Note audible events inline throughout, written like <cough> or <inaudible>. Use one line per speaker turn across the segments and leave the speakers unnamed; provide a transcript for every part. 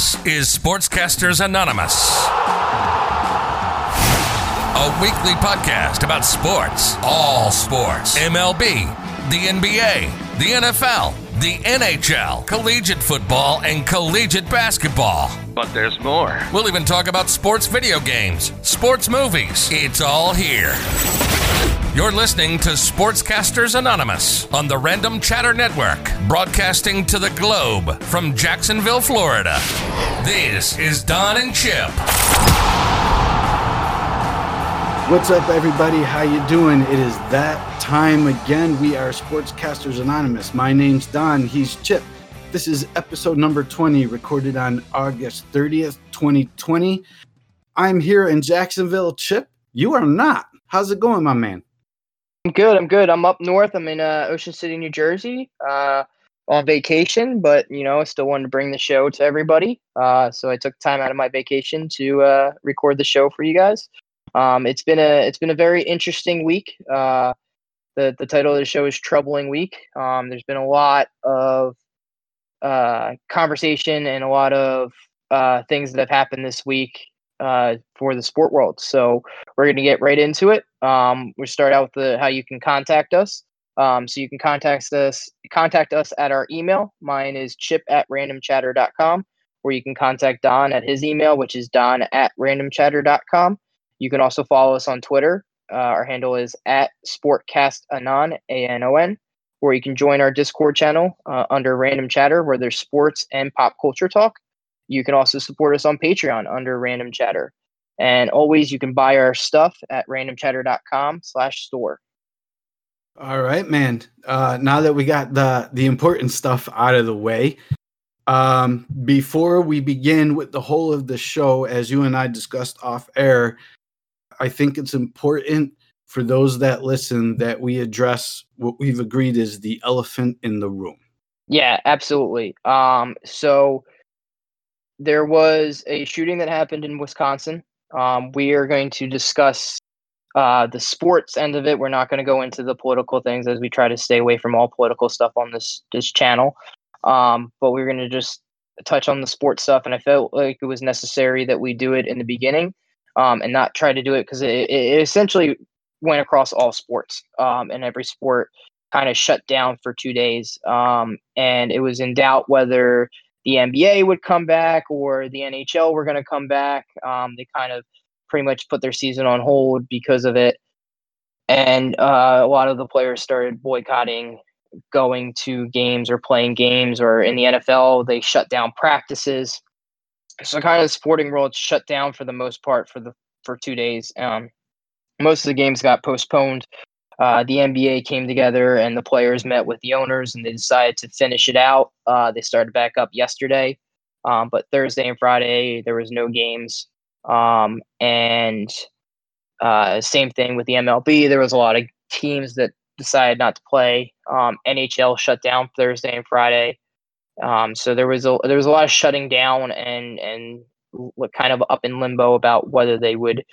This is Sportscasters Anonymous, a weekly podcast about sports, all sports, MLB, the NBA, the NFL, the NHL, collegiate football, and collegiate basketball.
But there's more.
We'll even talk about sports video games, sports movies. It's all here. You're listening to Sportscasters Anonymous on the Random Chatter Network, broadcasting to the globe from Jacksonville, Florida. This is Don and Chip.
What's up, everybody? How you doing? It is that time again. We are Sportscasters Anonymous. My name's Don. He's Chip. This is episode number 20, recorded on August 30th, 2020. I'm here in Jacksonville. Chip, you are not. How's it going, my man?
I'm good. I'm good. I'm up north. I'm in uh, Ocean City, New Jersey, uh, on vacation. But you know, I still wanted to bring the show to everybody. Uh, so I took time out of my vacation to uh, record the show for you guys. Um, it's been a it's been a very interesting week. Uh, the the title of the show is Troubling Week. Um, there's been a lot of uh, conversation and a lot of things that have happened this week uh, for the sport world. So we're going to get right into it. Um, we start out with the, how you can contact us. Um, so you can contact us contact us at our email. Mine is chip at randomchatter.com, or you can contact Don at his email, which is don at randomchatter.com. You can also follow us on Twitter. Uh, our handle is at sportcastanon, A-N-O-N, or you can join our Discord channel uh, under Random Chatter, where there's sports and pop culture talk. You can also support us on Patreon under Random Chatter. And always you can buy our stuff at randomchatter.com slash store.
All right, man. Uh, now that we got the the important stuff out of the way, um, before we begin with the whole of the show, as you and I discussed off air, I think it's important for those that listen that we address what we've agreed is the elephant in the room.
Yeah, absolutely. Um, so there was a shooting that happened in Wisconsin. Um, we are going to discuss uh, the sports end of it. We're not going to go into the political things as we try to stay away from all political stuff on this this channel. Um, but we're going to just touch on the sports stuff, and I felt like it was necessary that we do it in the beginning um, and not try to do it because it, it, essentially went across all sports, um, and every sport kind of shut down for two days, um, and it was in doubt whether the NBA would come back or the NHL were going to come back. Um, they kind of pretty much put their season on hold because of it. And uh, a lot of the players started boycotting going to games or playing games, or in the NFL, they shut down practices. So, kind of the sporting world shut down for the most part for the for two days. Um, most of the games got postponed uh, the NBA came together and the players met with the owners and they decided to finish it out. Uh, they started back up yesterday, um, but Thursday and Friday there was no games. Um, and uh, same thing with the MLB. There was a lot of teams that decided not to play. Um, NHL shut down Thursday and Friday. Um, so there was a there was a lot of shutting down and and kind of up in limbo about whether they would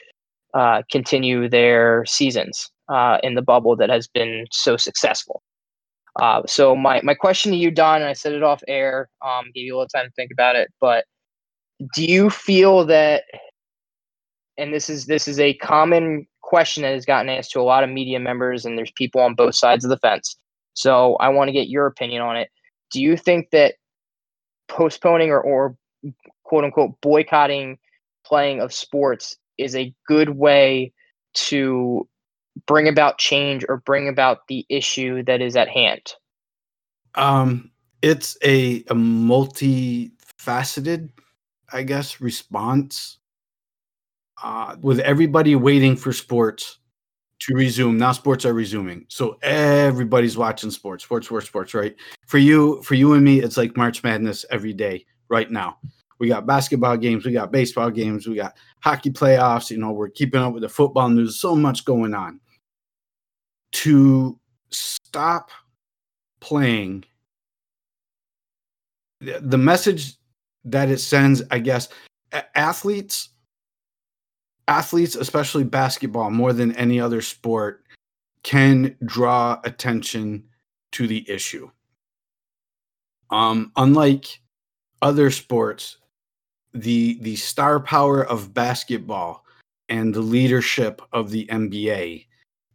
uh, continue their seasons uh, in the bubble that has been so successful. Uh, so my my question to you, Don, and I said it off air, um, gave you a little time to think about it, but do you feel that? And this is this is a common question that has gotten asked to a lot of media members, and there's people on both sides of the fence. So I want to get your opinion on it. Do you think that postponing or, or quote unquote boycotting playing of sports is a good way to bring about change or bring about the issue that is at hand?
Um, it's a, a multifaceted, I guess, response. Uh, with everybody waiting for sports to resume. Now sports are resuming. So everybody's watching sports, sports, sports, sports, right? For you, for you and me, it's like March Madness every day right now. We got basketball games, we got baseball games, we got hockey playoffs, you know, we're keeping up with the football news, so much going on to stop playing the message that it sends i guess athletes athletes especially basketball more than any other sport can draw attention to the issue. Um unlike other sports the the star power of basketball and the leadership of the NBA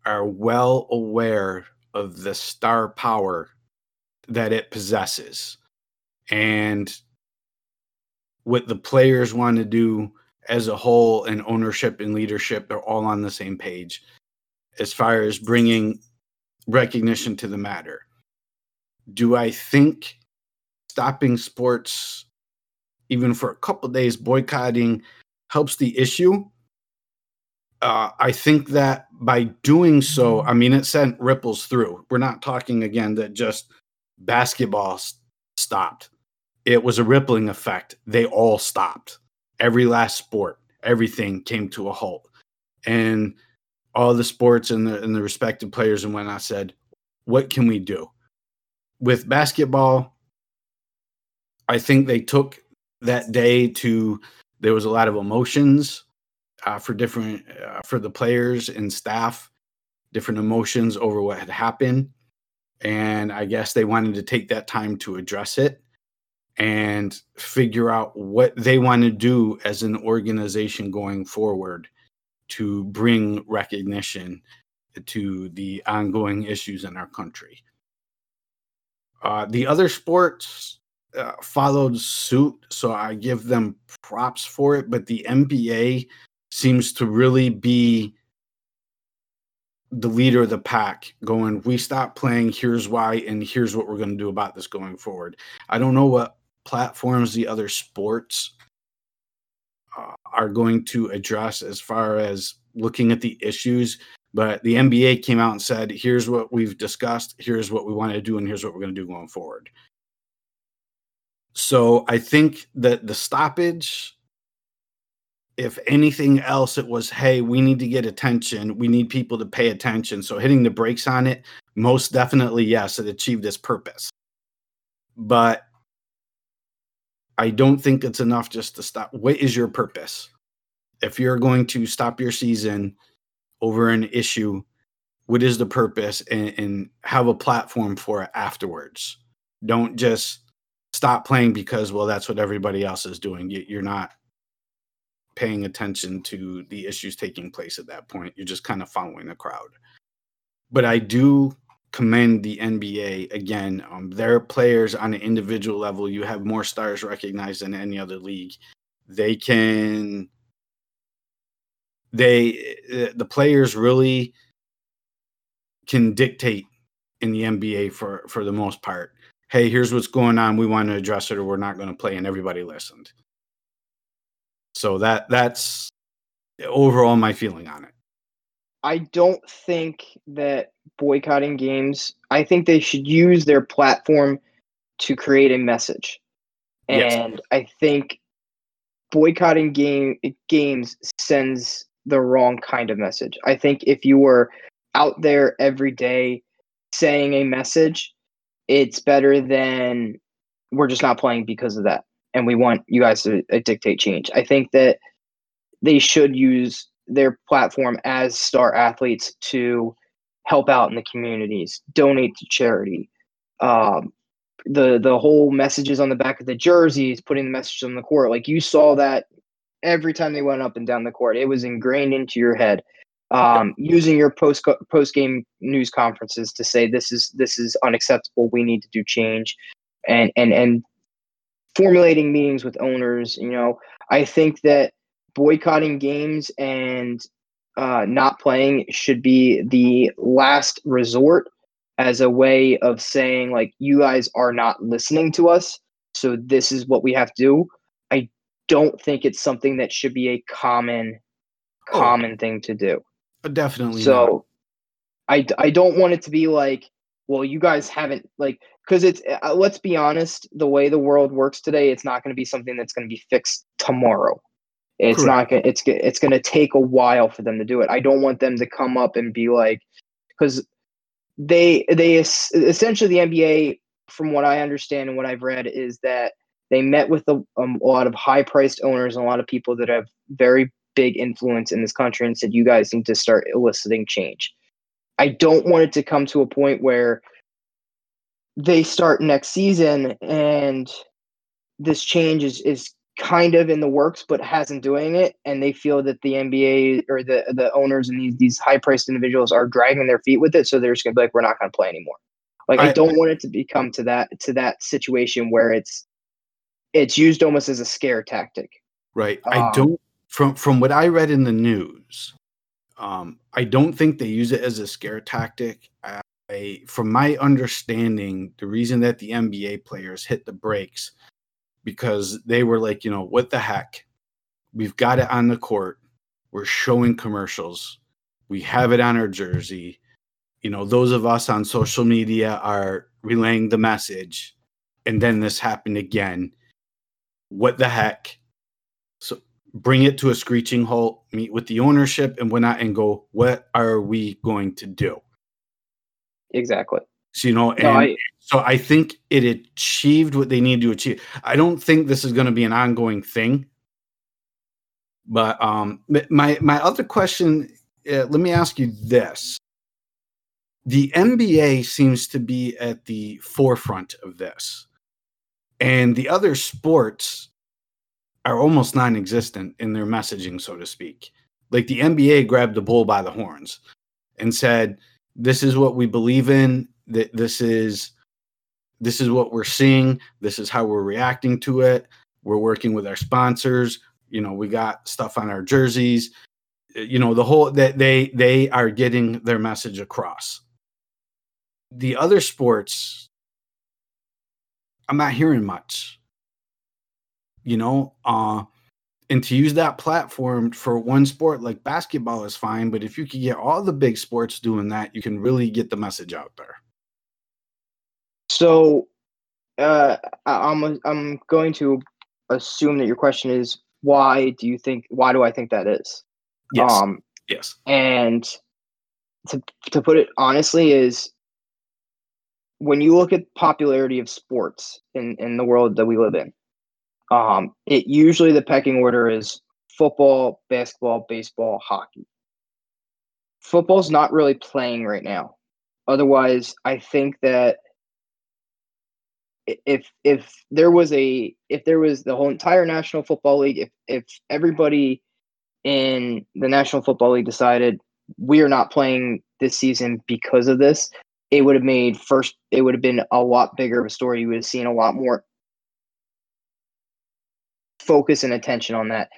are well aware of the star power that it possesses and what the players want to do as a whole and ownership and leadership are all on the same page as far as bringing recognition to the matter. Do I think stopping sports, even for a couple days, boycotting helps the issue? Uh, I think that by doing so, I mean, it sent ripples through. We're not talking again that just basketball stopped. It was a rippling effect. They all stopped. Every last sport, everything came to a halt. And all the sports and the, and the respective players and whatnot said, what can we do? With basketball, I think they took that day to, there was a lot of emotions uh, for different, uh, for the players and staff, different emotions over what had happened. And I guess they wanted to take that time to address it and figure out what they want to do as an organization going forward to bring recognition to the ongoing issues in our country. Uh, the other sports uh, followed suit, so I give them props for it, but the NBA seems to really be the leader of the pack going we stop playing here's why and here's what we're going to do about this going forward i don't know what platforms the other sports uh, are going to address as far as looking at the issues. But the NBA came out and said, here's what we've discussed, here's what we want to do, and here's what we're going to do going forward. So I think that the stoppage, if anything else, it was, hey, we need to get attention. We need people to pay attention. So hitting the brakes on it, most definitely, yes, it achieved its purpose. But I don't think it's enough just to stop. What is your purpose? If you're going to stop your season over an issue, what is the purpose and, and have a platform for it afterwards? Don't just stop playing because, well, that's what everybody else is doing. You're not paying attention to the issues taking place at that point. You're just kind of following the crowd. But I do commend the NBA again. Um, their players on an individual level, you have more stars recognized than any other league. They can, they, uh, the players really can dictate in the NBA for for the most part. Hey, here's what's going on. We want to address it, or we're not going to play, and everybody listened. So that that's overall my feeling on it.
I don't think that boycotting games, I think they should use their platform to create a message. And yes. I think boycotting game games sends the wrong kind of message. I think if you were out there every day saying a message, it's better than we're just not playing because of that. And we want you guys to uh, dictate change. I think that they should use their platform as star athletes to help out in the communities, donate to charity. Um, the the whole messages on the back of the jerseys, putting the messages on the court, like you saw that every time they went up and down the court, it was ingrained into your head. Um, using your post post game news conferences to say this is this is unacceptable. We need to do change, and and and formulating meetings with owners. You know, I think that boycotting games and uh, not playing should be the last resort as a way of saying like you guys are not listening to us so this is what we have to do. I don't think it's something that should be a common oh, common thing to do.
Uh, definitely
so i i don't want it to be like well you guys haven't like because it's uh, let's be honest the way the world works today it's not going to be something that's going to be fixed tomorrow it's Correct. not gonna. It's it's gonna take a while for them to do it. I don't want them to come up and be like, because they they essentially the NBA, from what I understand and what I've read, is that they met with a, um, a lot of high priced owners and a lot of people that have very big influence in this country and said, you guys need to start eliciting change. I don't want it to come to a point where they start next season and this change is, is kind of in the works but hasn't doing it. And they feel that the NBA or the the owners and these these high priced individuals are dragging their feet with it. So they're just gonna be like we're not gonna play anymore. Like I, I don't want it to become to that to that situation where it's it's used almost as a scare tactic.
Right. Um, I don't from from what I read in the news um I don't think they use it as a scare tactic. I, from my understanding the reason that the NBA players hit the brakes because they were like, you know, what the heck? We've got it on the court. We're showing commercials. We have it on our jersey. You know, those of us on social media are relaying the message. And then this happened again. What the heck? So bring it to a screeching halt, meet with the ownership and whatnot, and go, what are we going to do?
Exactly.
So, you know, and no, I, so I think it achieved what they need to achieve. I don't think this is going to be an ongoing thing. But um, my my other question, uh, let me ask you this: the NBA seems to be at the forefront of this, and the other sports are almost non-existent in their messaging, so to speak. Like the NBA grabbed the bull by the horns and said, "This is what we believe in. That this is this is what we're seeing. This is how we're reacting to it. We're working with our sponsors. You know we got stuff on our jerseys. You know the whole that they they are getting their message across. The other sports i'm not hearing much. You know uh and to use that platform for one sport like basketball is fine but if you could get all the big sports doing that you can really get the message out there
so uh, I'm I'm going to assume that your question is why do you think why do I think that is?
Yes. Um, yes.
And to to put it honestly is when you look at popularity of sports in in the world that we live in, um, it usually the pecking order is football, basketball, baseball, hockey. Football's not really playing right now. Otherwise, I think that if if there was a if there was the whole entire National Football League, if if everybody in the National Football League decided we are not playing this season because of this, it would have made first it would have been a lot bigger of a story. You would have seen a lot more focus and attention on that.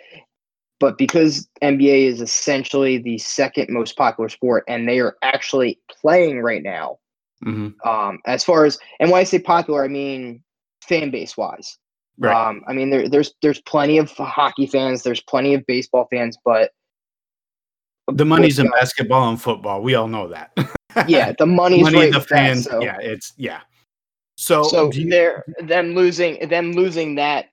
But because NBA is essentially the second most popular sport and they are actually playing right now, Mm-hmm. Um, as far as and when I say popular, I mean fan base wise. Right. Um, I mean there, there's there's plenty of hockey fans, there's plenty of baseball fans, but
the money's in basketball and football. We all know that. <laughs>
yeah, the money's money, right
the fans. That, so. Yeah, it's yeah. So,
so you, they're them losing them losing that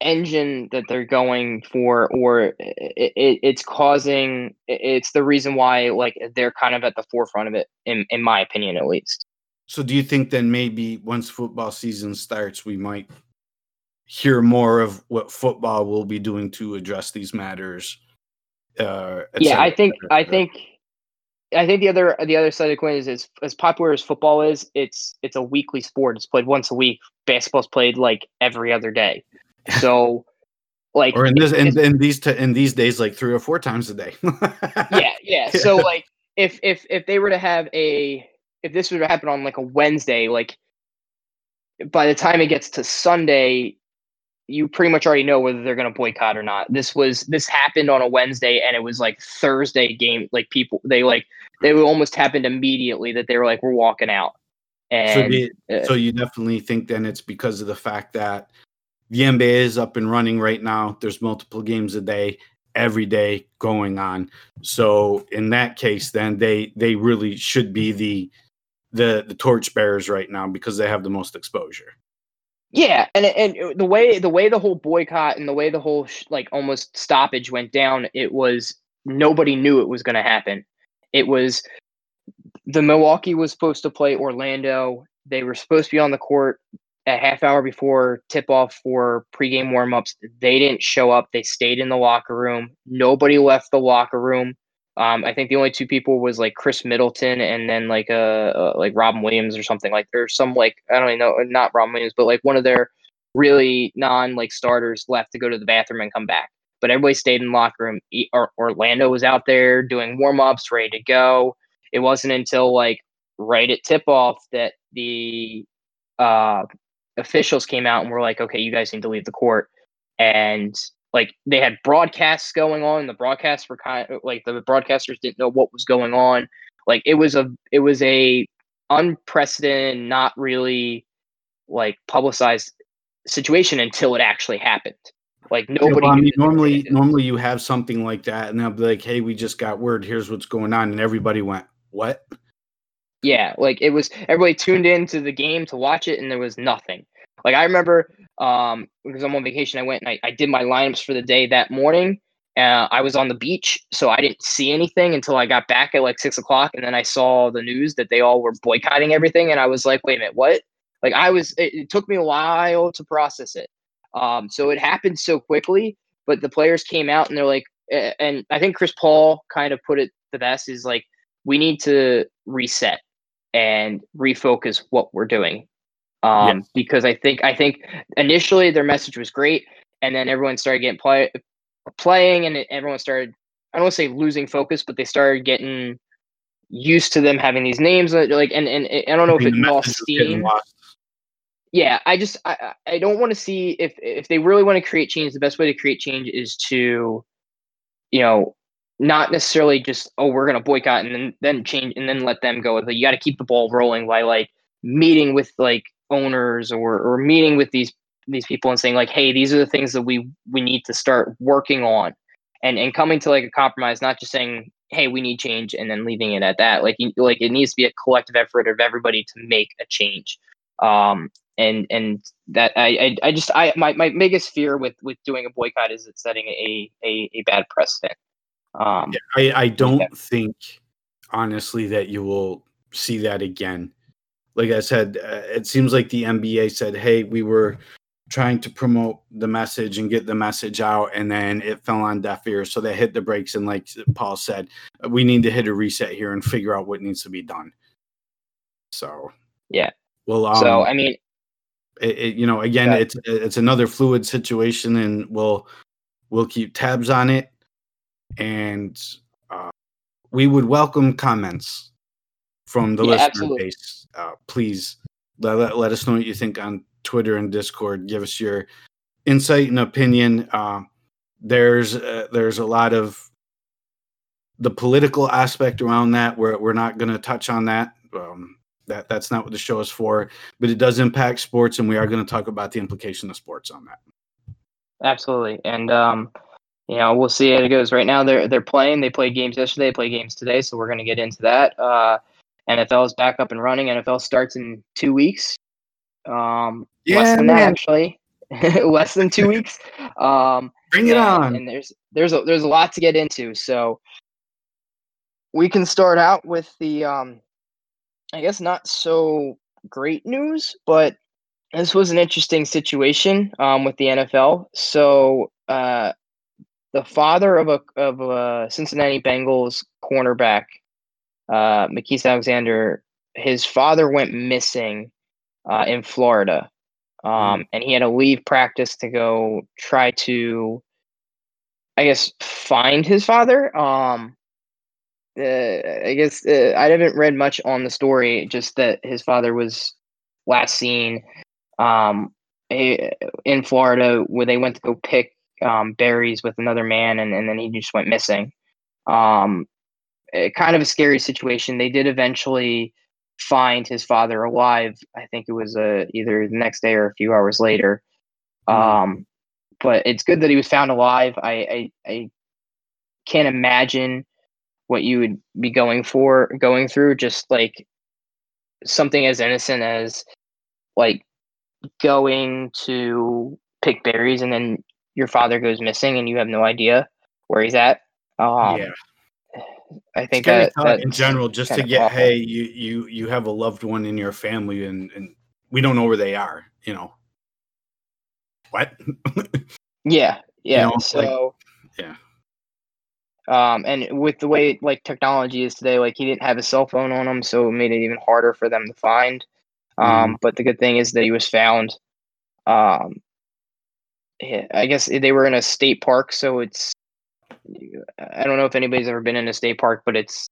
engine that they're going for or it, it, it's causing it's the reason why like they're kind of at the forefront of it in, in my opinion at least
so do you think then maybe once football season starts we might hear more of what football will be doing to address these matters
uh, yeah i think i think I think the other the other side of the coin is, is as popular as football is, it's it's a weekly sport. It's played once a week. Basketball's played like every other day. So, like,
or in this in, in these t- in these days, like three or four times a day. <laughs>
yeah, yeah. So, like, if if if they were to have a if this were to happen on like a Wednesday, like by the time it gets to Sunday, you pretty much already know whether they're going to boycott or not. This was this happened on a Wednesday, and it was like Thursday game. Like people, they like they almost happened immediately that they were like, "We're walking out." And
so, uh, so you definitely think then it's because of the fact that the NBA is up and running right now. There's multiple games a day, every day going on. So in that case, then they they really should be the the the torchbearers right now because they have the most exposure.
Yeah, and and the way the way the whole boycott and the way the whole sh- like almost stoppage went down, it was nobody knew it was going to happen. It was the Milwaukee was supposed to play Orlando. They were supposed to be on the court a half hour before tip off for pregame warmups. They didn't show up. They stayed in the locker room. Nobody left the locker room. Um, I think the only two people was like Khris Middleton and then like uh, uh like Robin Williams or something like or some like I don't even know not Robin Williams but like one of their really non like starters left to go to the bathroom and come back. But everybody stayed in locker room. Or Orlando was out there doing warm ups, ready to go. It wasn't until like right at tip off that the uh, officials came out and were like, "Okay, you guys need to leave the court." And like they had broadcasts going on. The broadcasts were kind of like the broadcasters didn't know what was going on. Like it was a it was a unprecedented, not really like publicized situation until it actually happened. Like nobody. Yeah, well, I mean,
normally, normally you have something like that, and they'll be like, "Hey, we just got word. Here's what's going on," and everybody went, "What?"
Yeah, like it was. Everybody tuned into the game to watch it, and there was nothing. Like I remember, um, because I'm on vacation, I went and I, I did my lineups for the day that morning. Uh, I was on the beach, so I didn't see anything until I got back at like six o'clock, and then I saw the news that they all were boycotting everything, and I was like, "Wait a minute, what?" Like I was, it, it took me a while to process it. Um, so it happened so quickly, but the players came out and they're like, and I think Chris Paul kind of put it the best is like, we need to reset and refocus what we're doing. Um, yes. because I think, I think initially their message was great. And then everyone started getting play, playing and everyone started, I don't want to say losing focus, but they started getting used to them having these names like, and, and, and I don't know if it lost steam. Yeah, I just I I don't want to see if if they really want to create change. The best way to create change is to, you know, not necessarily just oh we're gonna boycott and then then change and then let them go. You got to keep the ball rolling by like meeting with like owners or or meeting with these these people and saying like hey these are the things that we we need to start working on and and coming to like a compromise not just saying hey we need change and then leaving it at that like like it needs to be a collective effort of everybody to make a change um and and that I, I, I just I my, my biggest fear with with doing a boycott is it's setting a a, a bad precedent. Um,
yeah, I I don't yeah. think honestly that you will see that again. Like I said, uh, it seems like the NBA said, "Hey, we were trying to promote the message and get the message out, and then it fell on deaf ears." So they hit the brakes, and like Paul said, we need to hit a reset here and figure out what needs to be done. So
yeah.
Well, um,
so I mean,
it, it, you know, again, yeah. it's it's another fluid situation, and we'll we'll keep tabs on it, and uh, we would welcome comments from the yeah, listener absolutely. base. Uh, please let, let, let, us know what you think on Twitter and Discord. Give us your insight and opinion. Uh, there's uh, there's a lot of the political aspect around that. We're we're not going to touch on that. Um, that that's not what the show is for but it does impact sports and we are going to talk about the implication of sports on that
absolutely and um you know we'll see how it goes. Right now they're they're playing. They played games yesterday. They play games today so we're going to get into that. Uh nfl is back up and running. Nfl starts in two weeks. Um yeah, less than man. that actually. <laughs> Less than two weeks. Um
bring it
and,
on.
and there's there's a there's a lot to get into. So we can start out with the um I guess not so great news, but this was an interesting situation um, with the NFL. So uh, the father of a of a Cincinnati Bengals cornerback, uh, Alexander, his father went missing uh, in Florida, um, mm. and he had to leave practice to go try to, I guess, find his father. Um, uh, I guess uh, I haven't read much on the story, just that his father was last seen um, in Florida where they went to go pick um, berries with another man, and, and then he just went missing. Um, kind of a scary situation. They did eventually find his father alive. I think it was uh, either the next day or a few hours later. Mm. but it's good that he was found alive. I, I, I can't imagine what you would be going for going through just like something as innocent as like going to pick berries and then your father goes missing and you have no idea where he's at um, yeah I think that,
in general, just to get, awful. hey, you you you have a loved one in your family, and and we don't know where they are. You know, what?
yeah, <laughs> yeah. You know, so like,
yeah,
um, and with the way like technology is today, like he didn't have a cell phone on him, so it made it even harder for them to find. Um, mm. But the good thing is that he was found. Um, I guess they were in a state park, so it's I don't know if anybody's ever been in a state park, but it's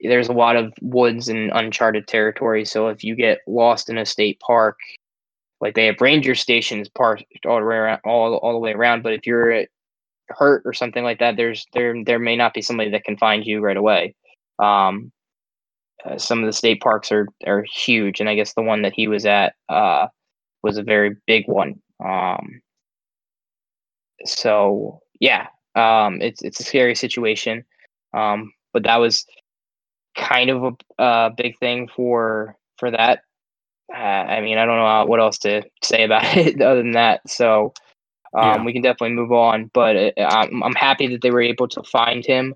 there's a lot of woods and uncharted territory. So if you get lost in a state park, like they have ranger stations parked all the way around, all, all the way around. But if you're hurt or something like that, there's there there may not be somebody that can find you right away. Um, uh, some of the state parks are are huge, and I guess the one that he was at uh, was a very big one. Um, so yeah, um, it's it's a scary situation, um, but that was kind of a, a big thing for for that. Uh, I mean, I don't know what else to say about <laughs> it other than that. So um, yeah. we can definitely move on. But it, uh, I'm, I'm happy that they were able to find him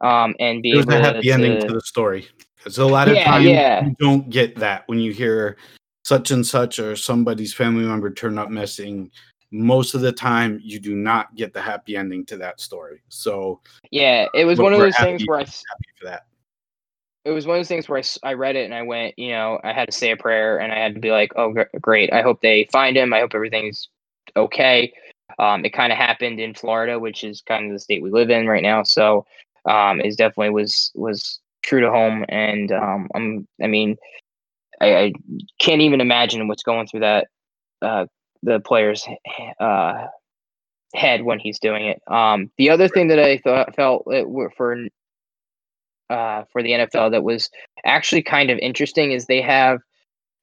um, and be
There's
able
a happy
to,
ending to the story. Because a lot of
Yeah,
times
yeah.
you don't get that when you hear such and such or somebody's family member turn up missing. Most of the time, you do not get the happy ending to that story. So
Yeah, it was one of those things where I
happy for that.
it was one of those things where I, I read it and I went, you know, I had to say a prayer and I had to be like, oh, great. I hope they find him. I hope everything's okay. Um, it kind of happened in Florida, which is kind of the state we live in right now. So um, it definitely was was true to home. And um, I'm, I mean, I, I can't even imagine what's going through that uh, the player's uh, head when he's doing it. Um, the other thing that I thought felt for uh, for the NFL that was actually kind of interesting is they have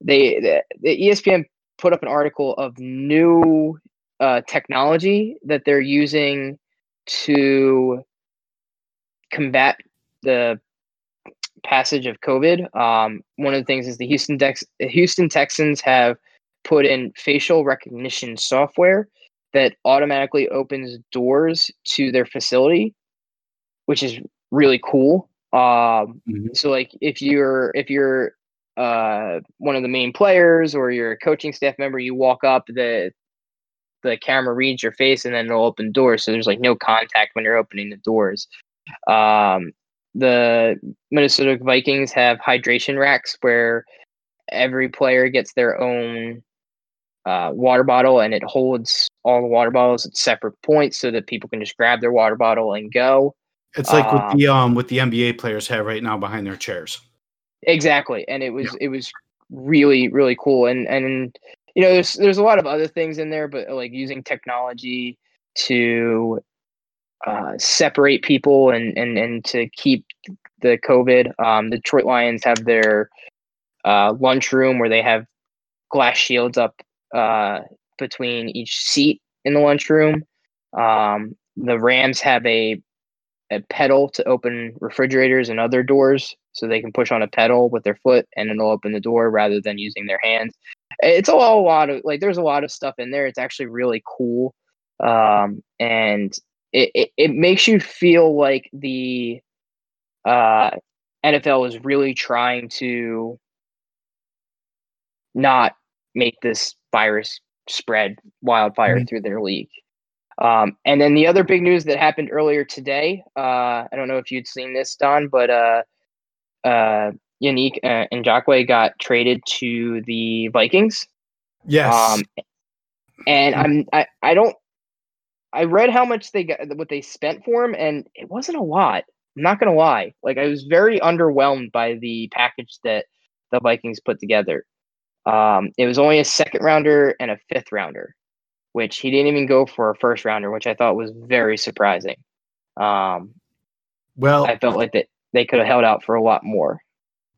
they the, ESPN put up an article of new uh, technology that they're using to combat the passage of COVID. Um, one of the things is the Houston Dex- Houston Texans have put in facial recognition software that automatically opens doors to their facility, which is really cool. Um,
Mhm.
so like if you're if you're uh, one of the main players or you're a coaching staff member, you walk up the the camera reads your face and then it'll open doors. So there's like no contact when you're opening the doors. Um, the Minnesota Vikings have hydration racks where every player gets their own uh, water bottle and it holds all the water bottles at separate points so that people can just grab their water bottle and go.
It's like
Um,
what the um what the NBA players have right now behind their chairs.
Exactly, and it was it was really really cool, and and you know there's there's a lot of other things in there, but like using technology to uh, separate people and and and to keep the COVID. Um, the Detroit Lions have their uh, lunchroom where they have glass shields up uh, between each seat in the lunchroom. Um, the Rams have a a pedal to open refrigerators and other doors so they can push on a pedal with their foot and it'll open the door rather than using their hands. It's a lot, of like there's a lot of stuff in there. It's actually really cool. Um, and it, it, it makes you feel like the uh, nfl is really trying to not make this virus spread wildfire
Right.
through their league um, and then the other big news that happened earlier today, uh, I don't know if you'd seen this, Don, but uh, uh, Yannick uh, got traded to the Vikings.
Yes.
Um, and I'm I, I don't I read how much they got what they spent for him, and it wasn't a lot. I'm not gonna lie. Like I was very underwhelmed by the package that the Vikings put together. Um, it was only a second rounder and a fifth rounder, which he didn't even go for a first rounder, which I thought was very surprising. Um,
well,
I felt like that they could have held out for a lot more.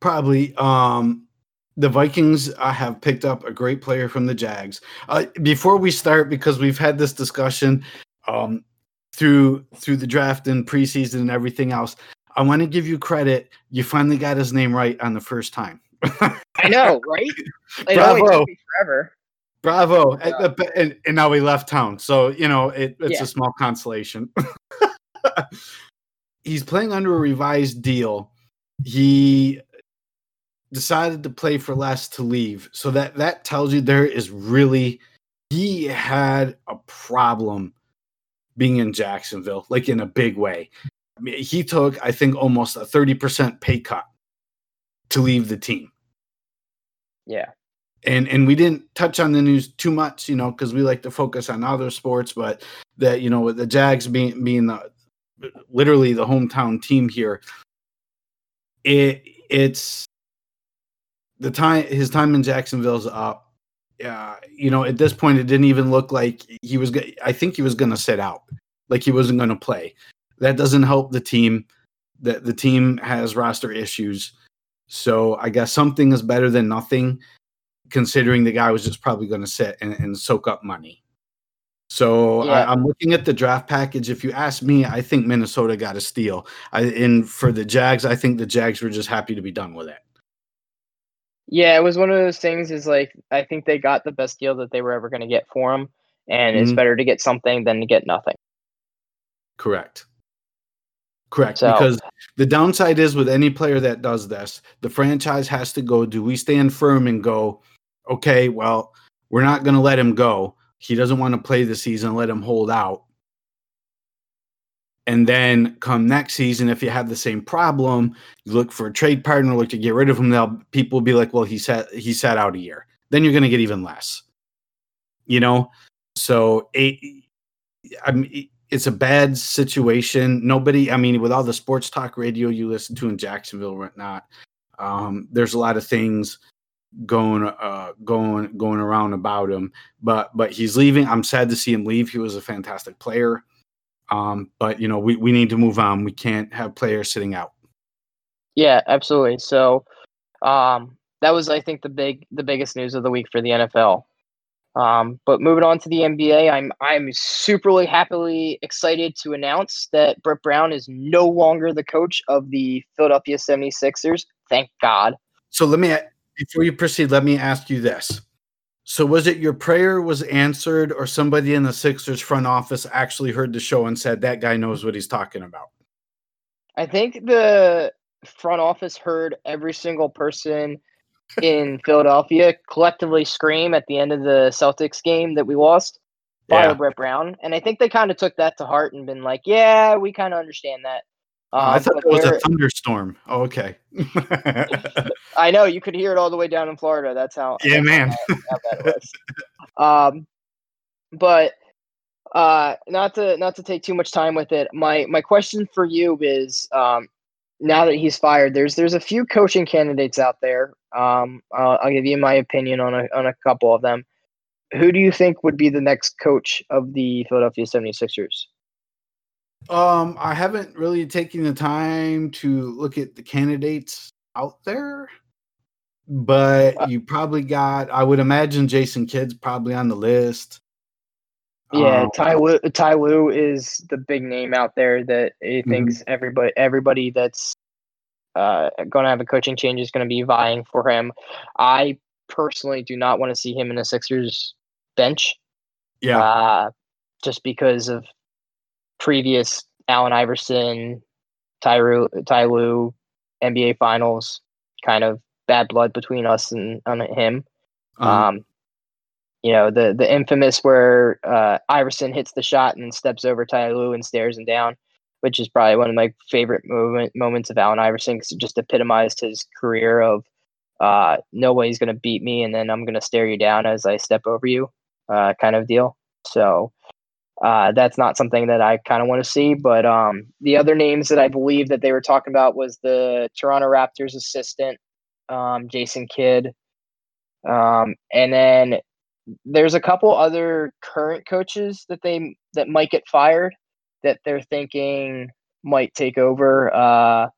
probably um the Vikings uh, have picked up a great player from the Jags. Uh, before we start, because we've had this discussion um, through through the draft and preseason and everything else, I want to give you credit. You finally got his name right on the first time.
I know, right? <laughs> It
Bravo.
took me forever.
Bravo! And, uh, and, and now he left town, so you know it, it's
Yeah.
a small consolation. <laughs> He's playing under a revised deal. He decided to play for less to leave, so that that tells you there is really he had a problem being in Jacksonville, like in a big way. I mean, he took, I think, almost a thirty percent pay cut to leave the team.
Yeah.
and and we didn't touch on the news too much, you know, because we like to focus on other sports, but that you know, with the Jags being being the literally the hometown team here, it it's the time his time in Jacksonville's up. Uh, you know, at this point, it didn't even look like he was. I think he was going to sit out, like he wasn't going to play. That doesn't help the team. That the team has roster issues. So I guess something is better than nothing, considering the guy was just probably going to sit and, and, soak up money. So yeah. I, am looking at the draft package. If you ask me, I think Minnesota got a steal. I, and for the Jags, I think the Jags were just happy to be done with it.
Yeah, it was one of those things. Is like I think they got the best deal that they were ever going to get for him, and mm-hmm. it's better to get something than to get nothing.
Correct. Correct. So, because the downside is with any player that does this, the franchise has to go, do we stand firm and go, okay, well, we're not going to let him go. He doesn't want to play the season, let him hold out. And then come next season, if you have the same problem, you look for a trade partner, look to get rid of him. They'll people will be like, well, he sat he sat out a year. Then you're going to get even less. You know, so it, I mean, it's a bad situation. Nobody, I mean, with all the sports talk radio you listen to in Jacksonville, whatnot, um, there's a lot of things going, uh, going, going around about him. But, but he's leaving. I'm sad to see him leave. He was a fantastic player. Um, but you know, we, we need to move on. We can't have players sitting out.
Yeah, absolutely. So, um, that was, I think, the big, the biggest news of the week for the NFL. Um, but moving on to the NBA, I'm I'm superly happily excited to announce that Brett Brown is no longer the coach of the Philadelphia 76ers. Thank God.
So let me before you proceed, let me ask you this. So was it your prayer was answered or somebody in the Sixers front office actually heard the show and said that guy knows what he's talking about?
I think the front office heard every single person in Philadelphia collectively scream at the end of the Celtics game that we lost. Fire yeah. Brett Brown, and I think they kind of took that to heart and been like, "Yeah, we kind of understand that."
Um, I thought it was a thunderstorm. Oh, okay. <laughs> <laughs>
I know you could hear it all the way down in Florida. That's how.
Yeah,
that's
man. How, how bad it was.
um, but uh, not to not to take too much time with it. My my question for you is, um, now that he's fired, there's there's a few coaching candidates out there. Um, uh, I'll give you my opinion on a on a couple of them. Who do you think would be the next coach of the Philadelphia 76ers?
Um, I haven't really taken the time to look at the candidates out there, but uh, you probably got. I would imagine Jason Kidd's probably on the list.
Yeah, um, Ty Lue, Ty Lue is the big name out there that he mm-hmm. thinks mm-hmm. everybody everybody that's uh, going to have a coaching change is going to be vying for him. I personally do not want to see him in the Sixers bench.
Yeah,
uh, just because of previous Allen Iverson, Tyru, Ty Lue, NBA Finals, kind of bad blood between us and, and him. Uh-huh. Um, you know the the infamous where uh, Iverson hits the shot and steps over Ty Lue and stares him down, which is probably one of my favorite moment, moments of Allen Iverson because it just epitomized his career of uh, nobody's going to beat me and then I'm going to stare you down as I step over you uh, kind of deal. So uh, that's not something that I kind of want to see. But um, the other names that I believe that they were talking about was the Toronto Raptors assistant, um, Jason Kidd. Um, and then there's a couple other current coaches that they that might get fired that they're thinking might take over uh,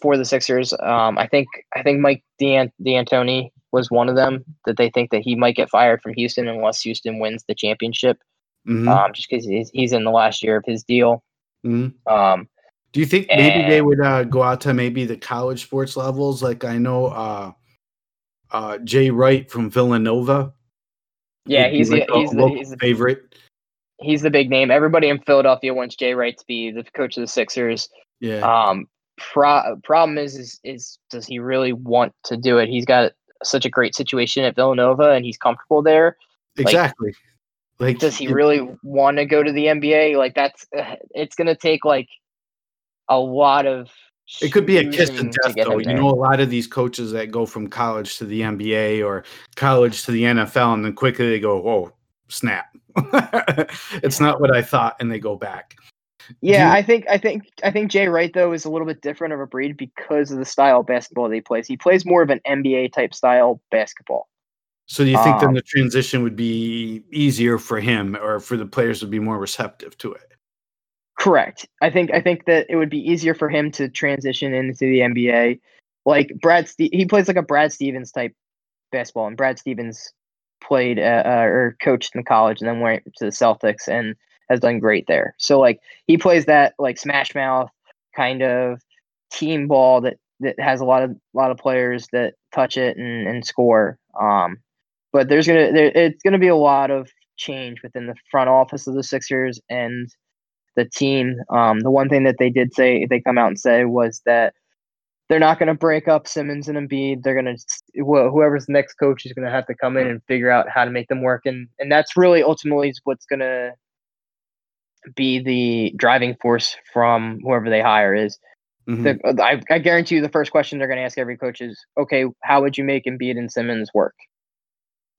for the Sixers. Um, I think I think Mike Dan- D'Antoni was one of them that they think that he might get fired from Houston unless Houston wins the championship. Mm-hmm. Um, just because he's, he's in the last year of his deal.
Mm-hmm. Um, Do you think maybe they would uh, go out to maybe the college sports levels? Like I know uh, uh, Jay Wright from Villanova
yeah, he's like
the, he's, the, he's the
favorite. He's the big name. Everybody in Philadelphia wants Jay Wright to be the coach of the Sixers.
Yeah.
Um. Pro- problem is, is, is does he really want to do it? He's got such a great situation at Villanova, and he's comfortable there.
Exactly.
Like, like does he really want to go to the NBA? Like, that's <sighs> it's going to take like a lot of
It could be a kiss and
to
death, though. You know, a lot of these coaches that go from college to the NBA or college to the NFL, and then quickly they go, "Whoa, snap!" <laughs> it's not what I thought, and they go back.
Yeah,
you-
I think I think I think Jay Wright though is a little bit different of a breed because of the style of basketball that he plays. He plays more of an NBA type style basketball.
So, do you think then
Um,
the transition would be easier for him, or for the players would be more receptive to it?
Correct. I think I think that it would be easier for him to transition into the NBA. Like Brad, Ste- he plays like a Brad Stevens type basketball, and Brad Stevens played uh, uh, or coached in college, and then went to the Celtics and has done great there. So like he plays that like smash mouth kind of team ball that that has a lot of a lot of players that touch it and, and score. Um, but there's gonna there, it's gonna be a lot of change within the front office of the Sixers and the team. Um, the one thing that they did say they come out and say was that they're not going to break up Simmons and Embiid. They're going to whoever's the next coach is going to have to come in and figure out how to make them work, and and that's really ultimately what's going to be the driving force from whoever they hire is.
Mhm.
The, I, I guarantee you the first question they're going to ask every coach is, okay, how would you make Embiid and Simmons work?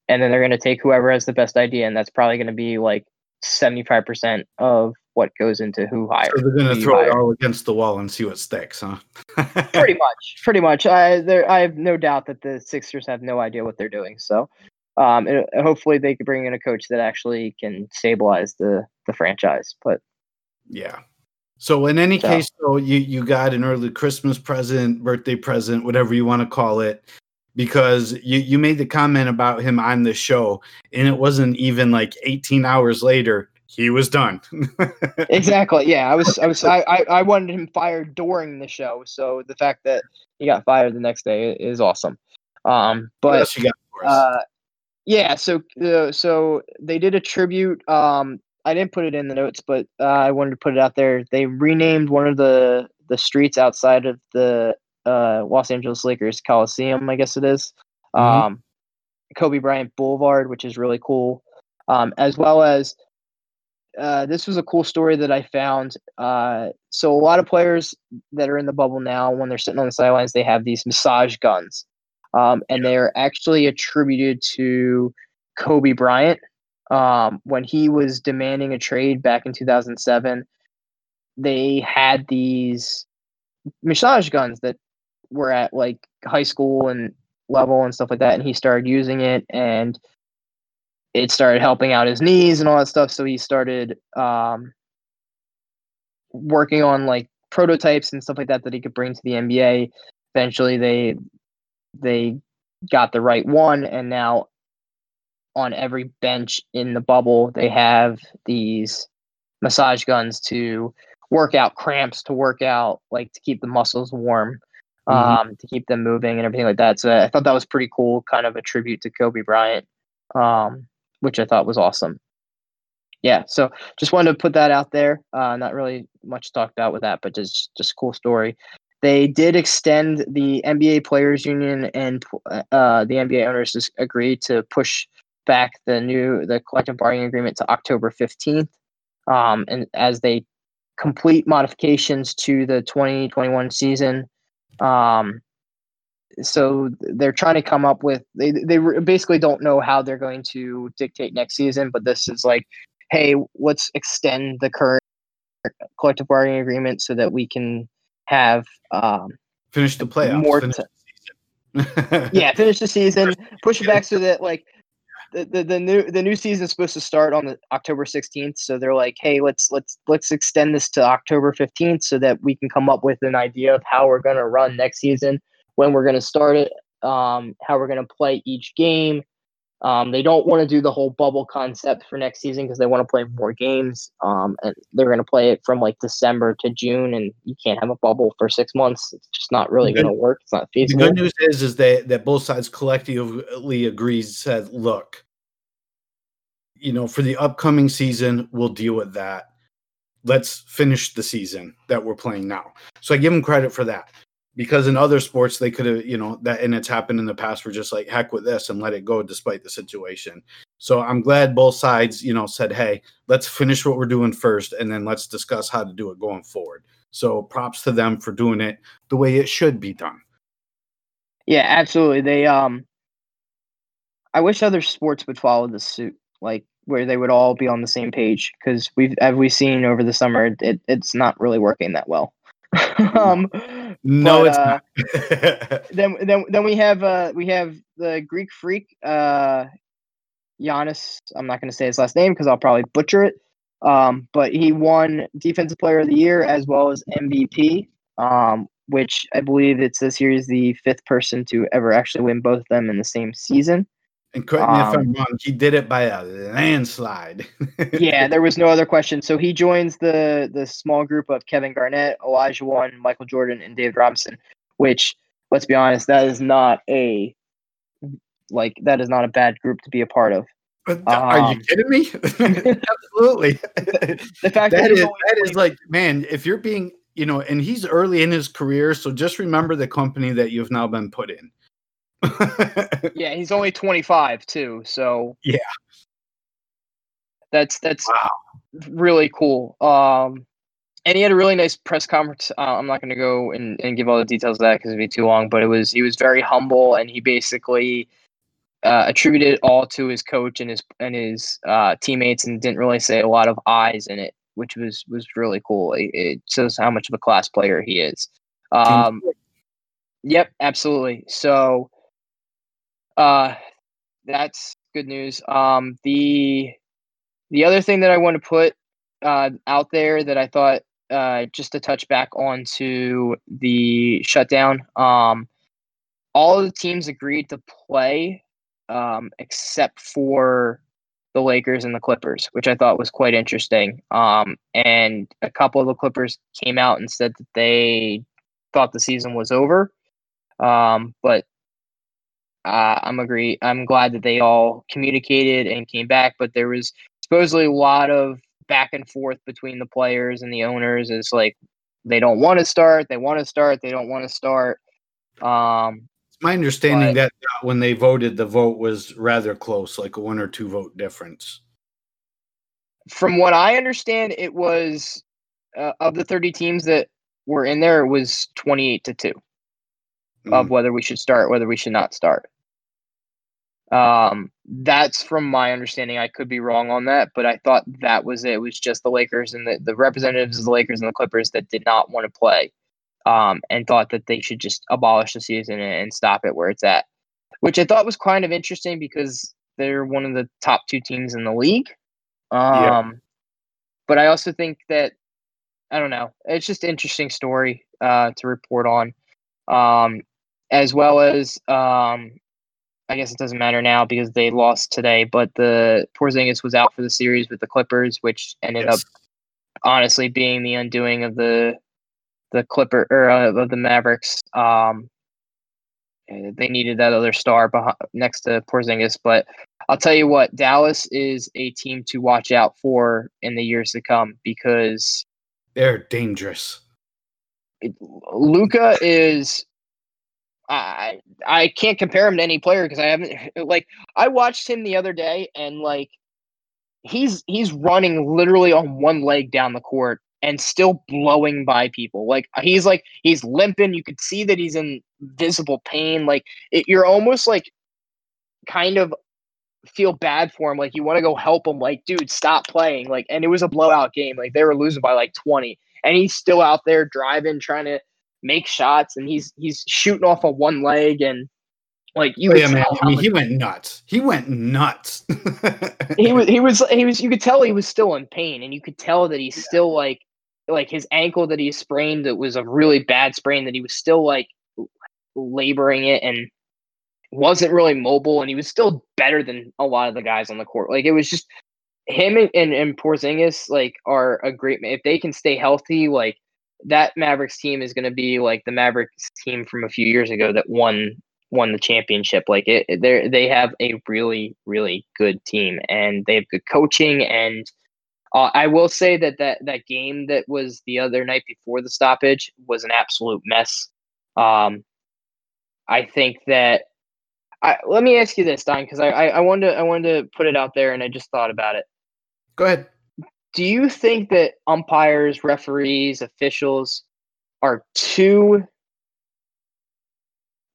And then they're going to take whoever has the best idea, and that's probably going to be like 75% of what goes into who hires.
So they're going to throw it all against the wall and see what sticks, huh? <laughs>
pretty much, pretty much. I there, I have no doubt that the Sixers have no idea what they're doing. So, um, and hopefully they could bring in a coach that actually can stabilize the the franchise. But
Yeah. So in any
So-
case, though, you you got an early Christmas present, birthday present, whatever you want to call it, because you you made the comment about him on the show, and it wasn't even like 18 hours later he was done. <laughs>
exactly, yeah, I was, I was, I, I, wanted him fired during the show. So the fact that he got fired the next day is awesome. Um, but
else you got for us?
Uh, yeah, so uh, so they did a tribute. Um, I didn't put it in the notes, but uh, I wanted to put it out there. They renamed one of the the streets outside of the uh, Los Angeles Lakers Coliseum, I guess it is,
Mhm.
um, Kobe Bryant Boulevard, which is really cool. Um, as well as uh, this was a cool story that I found. Uh, so a lot of players that are in the bubble now, when they're sitting on the sidelines, they have these massage guns, um, and they're actually attributed to Kobe Bryant um, when he was demanding a trade back in 2007. They had these massage guns that were at like high school and level and stuff like that, and he started using it and it started helping out his knees and all that stuff. So he started um, working on like prototypes and stuff like that that he could bring to the NBA. Eventually, they they got the right one, and now on every bench in the bubble, they have these massage guns to work out cramps, to work out like to keep the muscles warm,
Mhm.
um, to keep them moving and everything like that. So I thought that was pretty cool, kind of a tribute to Kobe Bryant, um, which I thought was awesome. Yeah, so just wanted to put that out there. Uh, not really much talked about with that, but just just cool story. They did extend the NBA Players Union and uh, the NBA owners just agreed to push back the new the collective bargaining agreement to October fifteenth, um, and as they complete modifications to the twenty twenty one season. Um, so they're trying to come up with they they basically don't know how they're going to dictate next season, but this is like, hey, let's extend the current collective bargaining agreement so that we can have um,
finish the playoffs.
more
finish
to-
the season.
yeah, finish the season, <laughs> push it back so that like the, the, the new the new season is supposed to start on the October 16th. So they're like, hey, let's let's let's extend this to October 15th so that we can come up with an idea of how we're gonna run next season, when we're gonna start it, um, how we're gonna play each game. Um, they don't want to do the whole bubble concept for next season because they want to play more games. Um, and they're going to play it from like December to June, and you can't have a bubble for six months. It's just not really going to work. It's not feasible.
the good news is is that that both sides collectively agrees said, look, you know, for the upcoming season, we'll deal with that. Let's finish the season that we're playing now. So I give them credit for that. Because in other sports they could have you know that and it's happened in the past we're just like heck with this and let it go despite the situation. So i'm glad both sides you know said hey let's finish what we're doing first and then let's discuss how to do it going forward. So props to them for doing it the way it should be done.
Yeah absolutely. They um i wish other sports would follow this suit like where they would all be on the same page because we've as we've seen over the summer it, it's not really working that well. <laughs> Um,
no,
but,
it's
uh,
not. <laughs>
then then then we have uh we have the Greek freak uh Giannis. I'm not going to say his last name because I'll probably butcher it. Um, but he won Defensive Player of the Year as well as MVP. Um, which I believe it says here is the fifth person to ever actually win both of them in the same season.
And correct me if I'm
um,
wrong. He did it by a landslide. <laughs>
yeah, there was no other question. So he joins the the small group of Kevin Garnett, Olajuwon, Michael Jordan, and David Robinson. Which, let's be honest, that is not a like that is not a bad group to be a part of.
Th- Are you
Um,
kidding me? <laughs> Absolutely. <laughs>
The fact that,
that is that is like man if you're being you know and he's early in his career so just remember the company that you've now been put in
yeah, he's only 25 too. So <laughs>
Yeah.
that's that's
Wow.
really cool. Um, and he had a really nice press conference. Uh, I'm not going to go and, and give all the details of that because it'd be too long. But it was he was very humble, and he basically uh, attributed it all to his coach and his and his uh, teammates, and didn't really say a lot of eyes in it, which was was really cool. It, it shows how much of a class player he is. Um, Yep, absolutely. So uh that's good news. Um the the other thing that I want to put uh out there that I thought uh just to touch back onto the shutdown, um all of the teams agreed to play um except for the Lakers and the Clippers, which I thought was quite interesting. Um and a couple of the Clippers came out and said that they thought the season was over. Um, but uh, I'm agree. I'm glad that they all communicated and came back. But there was supposedly a lot of back and forth between the players and the owners. Is like they don't want to start, they want to start, they don't want to start. Um,
it's my understanding
But-
that uh, when they voted the vote was rather close like a one or two vote difference
from what I understand, it was uh, of the 30 teams that were in there, it was 28 to two. Of
Mm.
whether we should start, whether we should not start. Um, that's from my understanding. I could be wrong on that, but I thought that was it. It was just the Lakers and the, the representatives of the Lakers and the Clippers that did not want to play, um, and thought that they should just abolish the season and, and stop it where it's at, which I thought was kind of interesting because they're one of the top two teams in the league. Um,
Yeah.
but I also think that I don't know. It's just an interesting story uh, to report on, um, as well as um, I guess it doesn't matter now because they lost today. But the Porzingis was out for the series with the Clippers, which ended up honestly being the undoing of the the Clipper or uh, of the Mavericks. Um, they needed that other star behind, next to Porzingis, but I'll tell you what, Dallas is a team to watch out for in the years to come because
they're dangerous
Luka is. I I can't compare him to any player because I haven't <laughs> like I watched him the other day and like he's he's running literally on one leg down the court and still blowing by people. Like he's like he's limping. You could see that he's in visible pain. Like it, you're almost like kind of feel bad for him. Like you want to go help him. Like dude, stop playing. Like and it was a blowout game. Like they were losing by like twenty, and he's still out there driving, trying to make shots, and he's he's shooting off of one leg and. Like you,
Oh, yeah, man. I mean, he went nuts. He went nuts. <laughs>
he was he was he was you could tell he was still in pain and you could tell that he's still like like his ankle that he sprained it was a really bad sprain that he was still like laboring it and wasn't really mobile and he was still better than a lot of the guys on the court like it was just him and and, and Porzingis like are a great if they can stay healthy like that Mavericks team is going to be like the Mavericks team from a few years ago that won won the championship. Like it, they they have a really really good team and they have good coaching. And uh, I will say that that that game that was the other night before the stoppage was an absolute mess. Um, I think that. I, let me ask you this, Don, because I, I I wanted to I wanted to put it out there, and I just thought about it.
Go ahead.
Do you think that umpires, referees, officials are too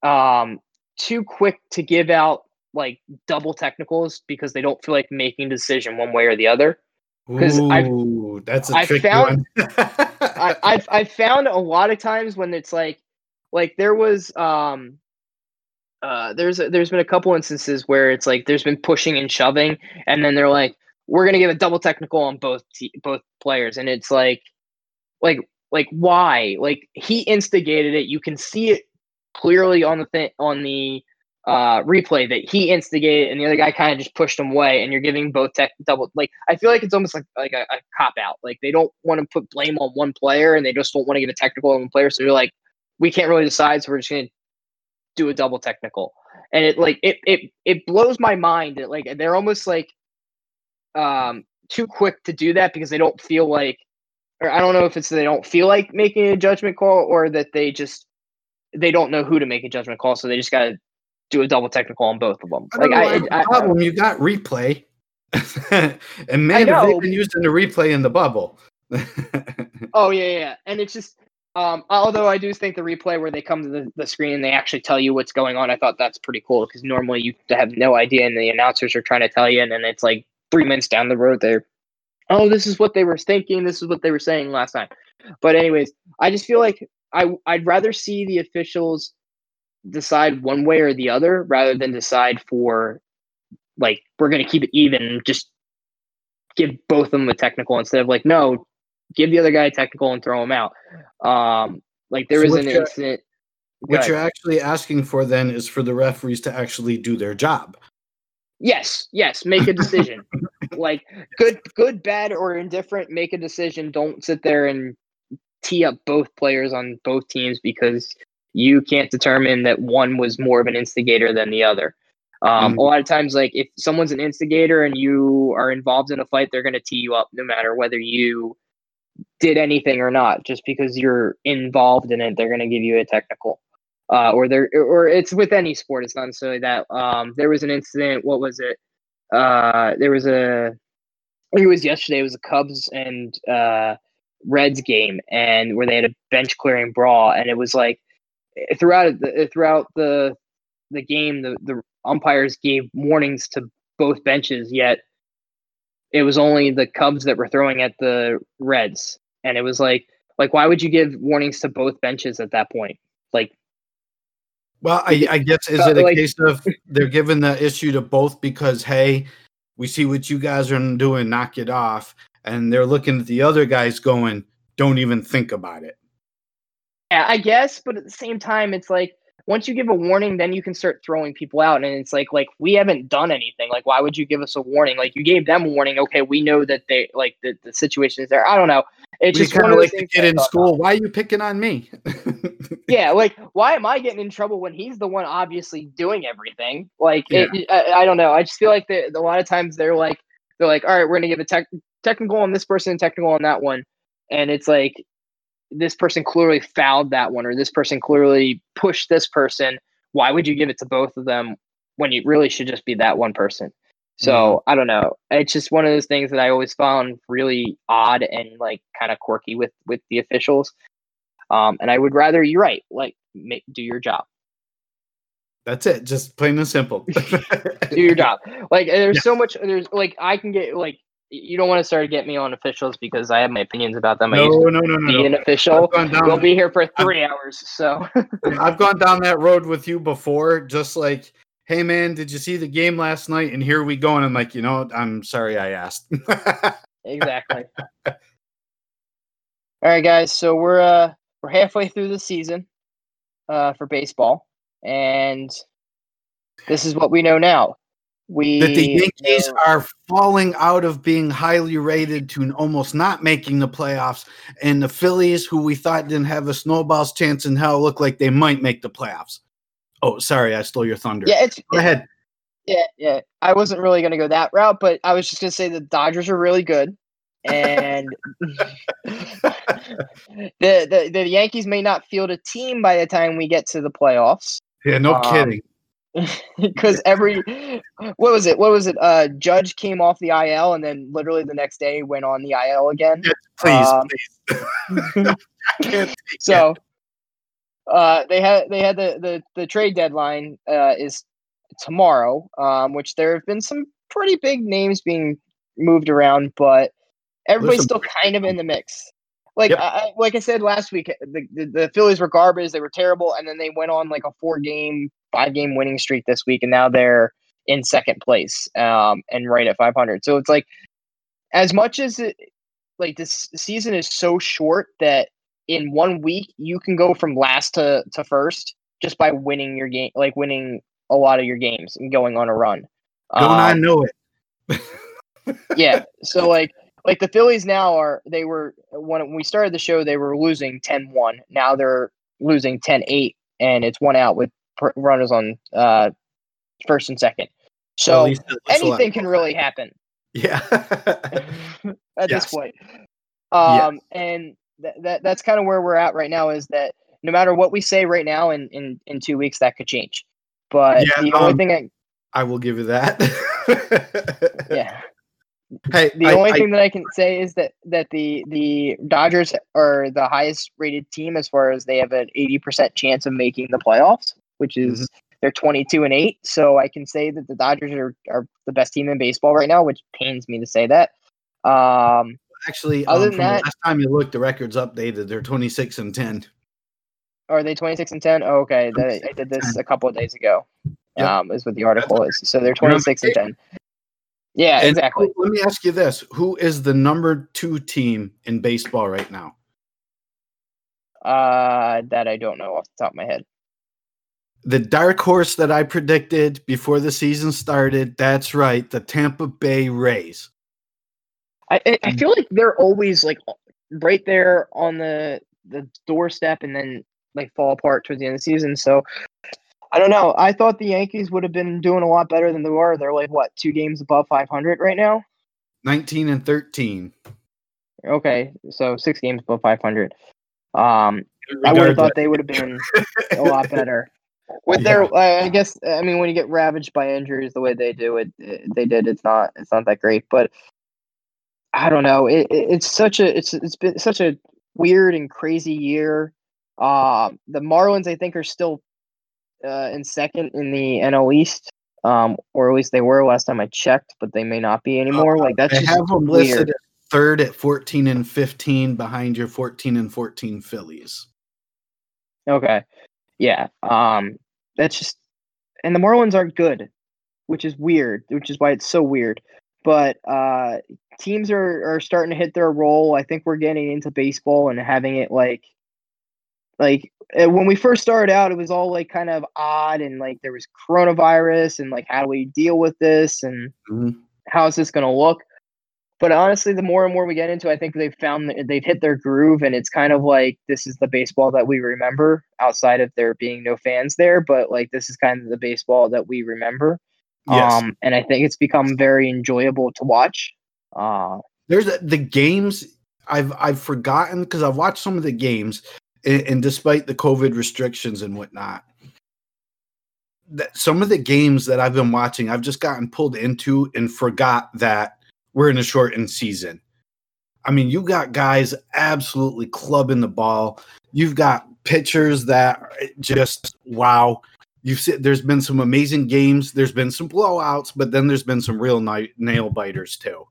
um too quick to give out like double technicals because they don't feel like making a decision one way or the other? Because I've-
that's a
I
tricky
found-
one. <laughs>
I, I've I've found a lot of times when it's like like there was um uh there's a, there's been a couple instances where it's like there's been pushing and shoving and then they're like we're gonna give a double technical on both te- both players and it's like like like why? Like he instigated it. You can see it clearly on the on the uh replay that he instigated and the other guy kind of just pushed him away and you're giving both tech double like i feel like it's almost like like a, a cop out. Like they don't want to put blame on one player and they just don't want to give a technical on one player so they're like we can't really decide so we're just gonna do a double technical. And it like it it it blows my mind that like they're almost like um too quick to do that because they don't feel like or I don't know if it's they don't feel like making a judgment call or that they just they don't know who to make a judgment call, so they just got to do a double technical on both of them.
I
Like I,
I a
I,
problem. You got replay, <laughs> and man, have they been using the replay in the bubble. <laughs>
oh yeah, yeah, yeah, and it's just um, although I do think the replay where they come to the, the screen and they actually tell you what's going on, I thought that's pretty cool because normally you have no idea and the announcers are trying to tell you, and then it's like three minutes down the road they're oh this is what they were thinking, this is what they were saying last time. But anyways, I just feel like I I'd rather see the officials decide one way or the other rather than decide for like we're going to keep it even just give both of them a technical instead of like no give the other guy a technical and throw him out um like there
So
was an incident
what you're actually asking for then is for the referees to actually do their job.
Yes yes make a decision. <laughs> Like good good bad or indifferent make a decision. Don't sit there and tee up both players on both teams because you can't determine that one was more of an instigator than the other. Um,
Mhm.
a lot of times like if someone's an instigator and you are involved in a fight they're going to tee you up no matter whether you did anything or not. Just because you're involved in it they're going to give you a technical uh, or there or it's with any sport it's not necessarily that um, there was an incident what was it uh, there was a. it was yesterday it was a cubs and uh, reds game and where they had a bench clearing brawl and it was like throughout the throughout the the game the, the umpires gave warnings to both benches yet it was only the cubs that were throwing at the reds and it was like like why would you give warnings to both benches at that point like
Well, I, I guess is it a
like-
case of they're giving the issue to both because hey, we see what you guys are doing, knock it off, and they're looking at the other guys going, don't even think about it.
Yeah, I guess, but at the same time, it's like once you give a warning, then you can start throwing people out, and it's like like we haven't done anything. Like, why would you give us a warning? Like, you gave them a warning. Okay, we know that they like the, the situation is there. I don't know. It's just
kind
of
like the kid in school.
about.
Why are you picking on me? <laughs>
Yeah, like why am I getting in trouble when he's the one obviously doing everything? Like, it, I, I don't know. I just feel like that a lot of times they're like they're like, all right, we're gonna give a tech, technical on this person, and technical on that one, and it's like this person clearly fouled that one, or this person clearly pushed this person. Why would you give it to both of them when you really should just be that one person? So I don't know. It's just one of those things that I always found really odd and like kind of quirky with with the officials. Um, and I would rather you're right, like make, do your job,
That's it. Just plain and simple. <laughs>
do your job. Like there's so much. There's like I can get like you don't want to start getting me on officials because I have my opinions about them.
No,
to
no, no, no,
be
no.
an official. We'll be here for three hours. So <laughs>
I've gone down that road with you before, just like, hey man, did you see the game last night? And here we go. And I'm like, you know, what? I'm sorry I asked. <laughs>
exactly. All right, guys. So we're uh we're halfway through the season uh for baseball, and this is what we know now. We
that the Yankees
know-
are falling out of being highly rated to almost not making the playoffs, and the Phillies, who we thought didn't have a snowball's chance in hell, look like they might make the playoffs. Oh, sorry, I stole your thunder.
yeah, it's
Go ahead.
Yeah, yeah. I wasn't really going to go that route, but I was just going to say the Dodgers are really good, and <laughs> the, the the Yankees may not field a team by the time we get to the playoffs.
Yeah, no
Um,
kidding. <laughs>
because every what was it? What was it? Uh, Judge came off the IL and then literally the next day went on the IL again.
Please,
um,
please. <laughs> I can't take it.
Uh, they had they had the the, the trade deadline uh, is tomorrow, um, which there have been some pretty big names being moved around, but everybody's still kind of in the mix. Like
Yep.
I, I- like I said last week, the, the the Phillies were garbage. They were terrible, and then they went on like a four game, five game winning streak this week, and now they're in second place um, and right at 500. So it's like as much as it, like this season is so short that in one week you can go from last to, to first just by winning your game like winning a lot of your games and going on a run
Don't I
Um,
know it? <laughs>
yeah so like like the phillies now are they were when we started the show they were losing 10-1 now they're losing 10-8 and it's one out with pr- runners on uh first and second so
least it looks a lot
anything can really happen
Yeah. <laughs>
at
Yes.
this point. Um, and th- that that's kind of where we're at right now. Is that no matter what we say right now, in in in two weeks that could change. But
Yeah,
the only
um,
thing, I,
I will give you that. <laughs>
yeah,
Hey,
the
I-
only
I-
thing that I can say is that that the the Dodgers are the highest rated team as far as they have an eighty percent chance of making the playoffs, which is
Mm-hmm.
they're twenty two and eight. So I can say that the Dodgers are are the best team in baseball right now, which pains me to say that. Um,
actually,
other
um,
than
from the
that-
last time you looked, the record's updated. They're 26 and 10.
Are they 26 and 10? Oh, okay. I did this a couple of days ago.
Yep.
Um, is what the article is. So they're 26 and 10. Yeah,
And
exactly.
Let me ask you this: Who is the number two team in baseball right now?
Uh, that I don't know off the top of my head.
The dark horse that I predicted before the season started. That's right, the Tampa Bay Rays.
I, I,
Mm.
Feel like they're always like right there on the the doorstep and then like fall apart towards the end of the season. So I don't know. I thought the Yankees would have been doing a lot better than they were. They're like what two games above 500 right now.
19 and 13.
Okay, so six games above 500. Um, I would have thought they would have been a lot better. With their, uh, I guess, I mean, when you get ravaged by injuries the way they do it, it- they did. It's not, it's not that great. But I don't know. It, it- it's such a, it's it's been such a weird and crazy year. Um, the Marlins, I think, are still uh, in second in the NL East, um, or at least they were last time I checked, but they may not be anymore. Like that's
I
just
have them
weird.
listed third at 14 and 15 behind your 14 and 14 Phillies.
Okay. Yeah. Um that's just and the Marlins aren't good, which is weird, which is why it's so weird. But uh teams are are starting to hit their role. I think we're getting into baseball and having it like like uh, when we first started out it was all like kind of odd and like there was coronavirus and like how do we deal with this and
Mhm.
how is this going to look but honestly the more and more we get into it, i think they've found that they've hit their groove and it's kind of like this is the baseball that we remember outside of there being no fans there but like this is kind of the baseball that we remember
Yes.
um and i think it's become very enjoyable to watch uh
There's a- the games I've I've forgotten because I've watched some of the games, and, and despite the COVID restrictions and whatnot, that some of the games that I've been watching, I've just gotten pulled into and forgot that we're in a shortened season. I mean, you got guys absolutely clubbing the ball. You've got pitchers that just wow. You've seen there's been some amazing games. There's been some blowouts, but then there's been some real ni- nail biters too.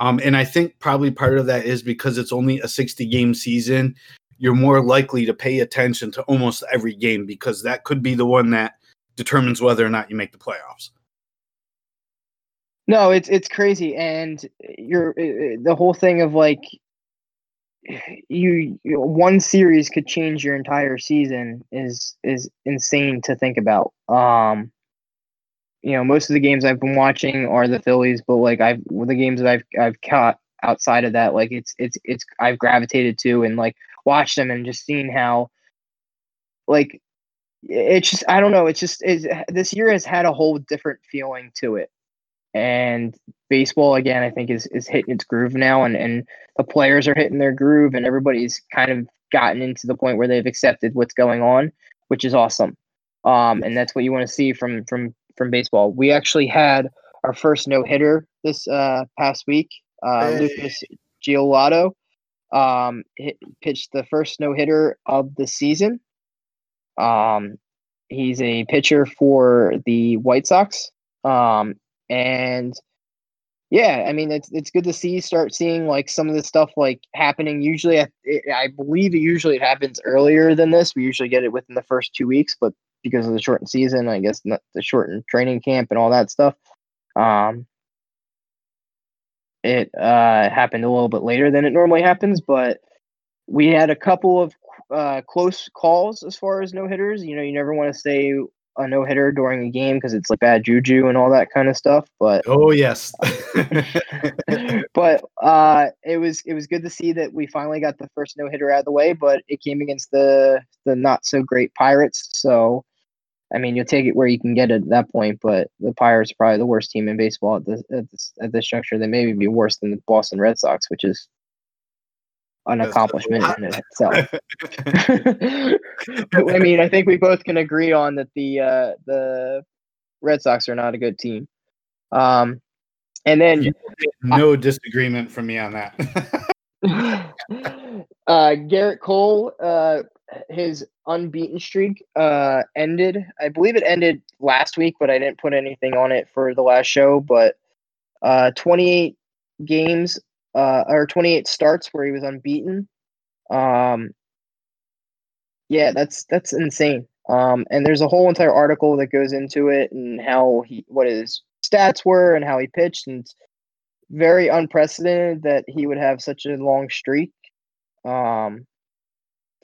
Um, and I think probably part of that is because it's only a 60 game season, you're more likely to pay attention to almost every game because that could be the one that determines whether or not you make the playoffs.
No, it's it's crazy, and you're uh, the whole thing of like you, you one series could change your entire season is is insane to think about. Um, you know, most of the games I've been watching are the Phillies, but like I've the games that I've I've caught outside of that, like it's it's it's I've gravitated to and like watched them and just seen how like it's just I don't know, it's just it's, this year has had a whole different feeling to it and baseball again, I think is is hitting its groove now, and and the players are hitting their groove, and everybody's kind of gotten into the point where they've accepted what's going on, which is awesome. Um, and that's what you want to see from from from baseball. We actually had our first no hitter this uh, past week. Uh,
Hey.
Lucas Giolito um, hit, pitched the first no hitter of the season. Um, he's a pitcher for the White Sox. Um, and yeah, I mean it's it's good to see start seeing like some of this stuff like happening. Usually, I, it, I believe it usually it happens earlier than this. We usually get it within the first two weeks, but because of the shortened season, I guess not the shortened training camp and all that stuff, um, it uh, happened a little bit later than it normally happens. But we had a couple of uh, close calls as far as no hitters. You know, you never want to say a no hitter during a game because it's like bad juju and all that kind of stuff. But
Oh yes. <laughs> <laughs>
but uh, it was it was good to see that we finally got the first no hitter out of the way. But it came against the the not so great Pirates. So, I mean, you'll take it where you can get it at that point. But the Pirates are probably the worst team in baseball at this at this at this juncture. They maybe be worse than the Boston Red Sox, which is an accomplishment
lot.
in itself. <laughs> <laughs> I mean, I think we both can agree on that the uh, the Red Sox are not a good team. Um, and then
Yeah. no disagreement from me on that. <laughs>
uh, Garrett Cole, uh, his unbeaten streak uh, ended. I believe it ended last week, but I didn't put anything on it for the last show. But uh, 28 games uh, or 28 starts where he was unbeaten. Um, yeah, that's that's insane. Um, and there's a whole entire article that goes into it and how he what his stats were and how he pitched and very unprecedented that he would have such a long streak um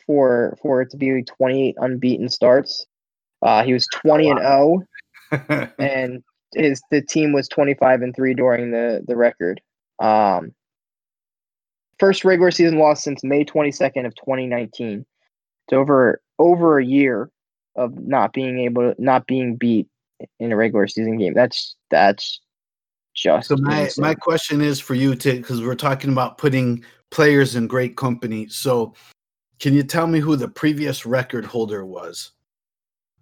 for for it to be 28 unbeaten starts. Uh he was 20 and 0 <laughs> and his the team was 25 and 3 during the the record. Um first regular season loss since May 22nd of 2019 it's over over a year of not being able to not being beat in a regular season game. That's that's just
so my
insane.
my question is for you to because we're talking about putting players in great company. So can you tell me who the previous record holder was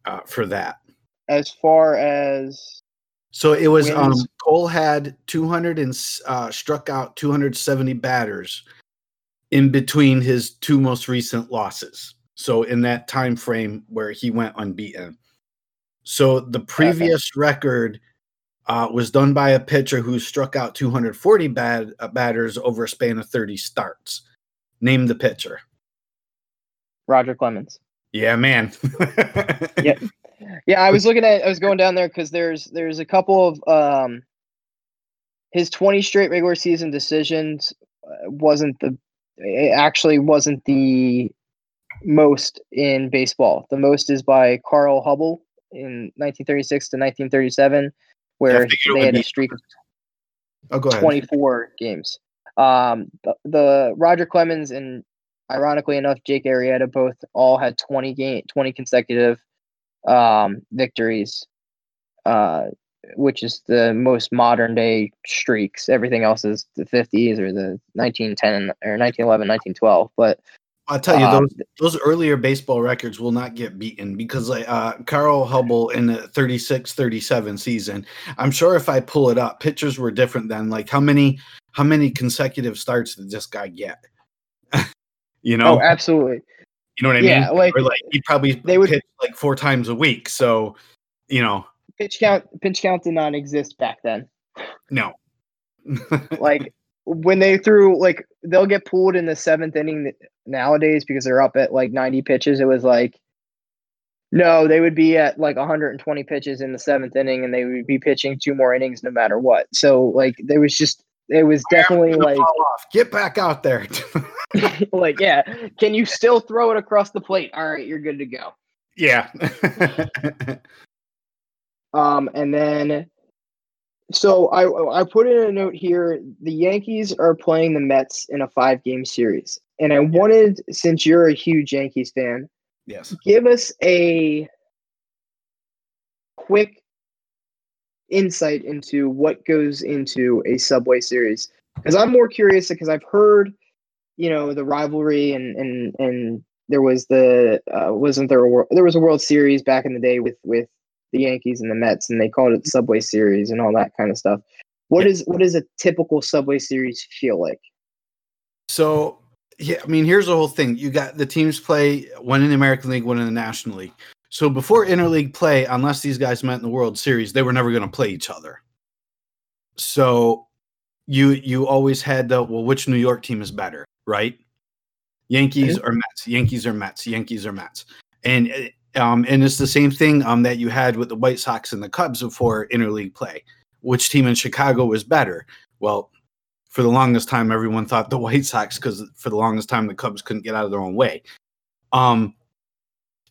uh, for that?
as far as
So it was um Cole had 200 and uh, struck out 270 batters in between his two most recent losses. So in that time frame where he went unbeaten. So the previous record uh, was done by a pitcher who struck out 240 bad, uh, batters over a span of 30 starts. Name the pitcher.
Roger Clemens.
Yeah, man. <laughs>
Yeah. Yeah, I was looking at I was going down there because there's there's a couple of um his 20 straight regular season decisions uh, wasn't the it actually wasn't the most in baseball. The most is by Carl Hubbell in 1936 to 1937 where
figured
they
would
had a streak of
oh,
24 games. Um, the, the Roger Clemens and ironically enough, Jake Arrieta both all had 20 game, 20 consecutive um, victories, uh, which is the most modern day streaks. Everything else is the 50s or the 1910 or 1911, 1912. But
I'll tell you,
um,
those those earlier baseball records will not get beaten because like uh, Carl Hubbell in the 36 37 season, I'm sure if I pull it up, pitchers were different then. Like how many how many consecutive starts did this guy get? <laughs> you oh, know,
oh, absolutely.
you know what I
yeah,
mean?
like,
or like he probably
they would-
pitch like four times a week. So, you know,
Pitch count, pitch count did not exist back then.
no. <laughs>
like when they threw like they'll get pulled in the seventh inning nowadays because they're up at like 90 pitches it was like no they would be at like 120 pitches in the seventh inning and they would be pitching two more innings no matter what so like there was just it was definitely like.
Get back out there. <laughs> <laughs>
like yeah can you still throw it across the plate all right you're good to go
yeah. <laughs>
Um, and then, so I I put in a note here. The Yankees are playing the Mets in a five game series, and I wanted, since you're a huge Yankees fan,
yes.
give us a quick insight into what goes into a Subway Series? Because I'm more curious because I've heard, you know, the rivalry and and and there was the uh, wasn't there a there was a World Series back in the day with with the Yankees and the Mets, and they called it Subway Series and all that kind of stuff. What is what does a typical Subway Series feel like?
So yeah, I mean, here's the whole thing. You got the teams play one in the American League, one in the National League. So before interleague play, unless these guys met in the World Series, they were never going to play each other. So you you always had the well, which New York team is better, right? Yankees or Mets, Yankees or Mets, Yankees or Mets, and um, and it's the same thing um that you had with the White Sox and the Cubs before interleague play. Which team in Chicago was better? Well, for the longest time, everyone thought the White Sox because for the longest time the Cubs couldn't get out of their own way. Um,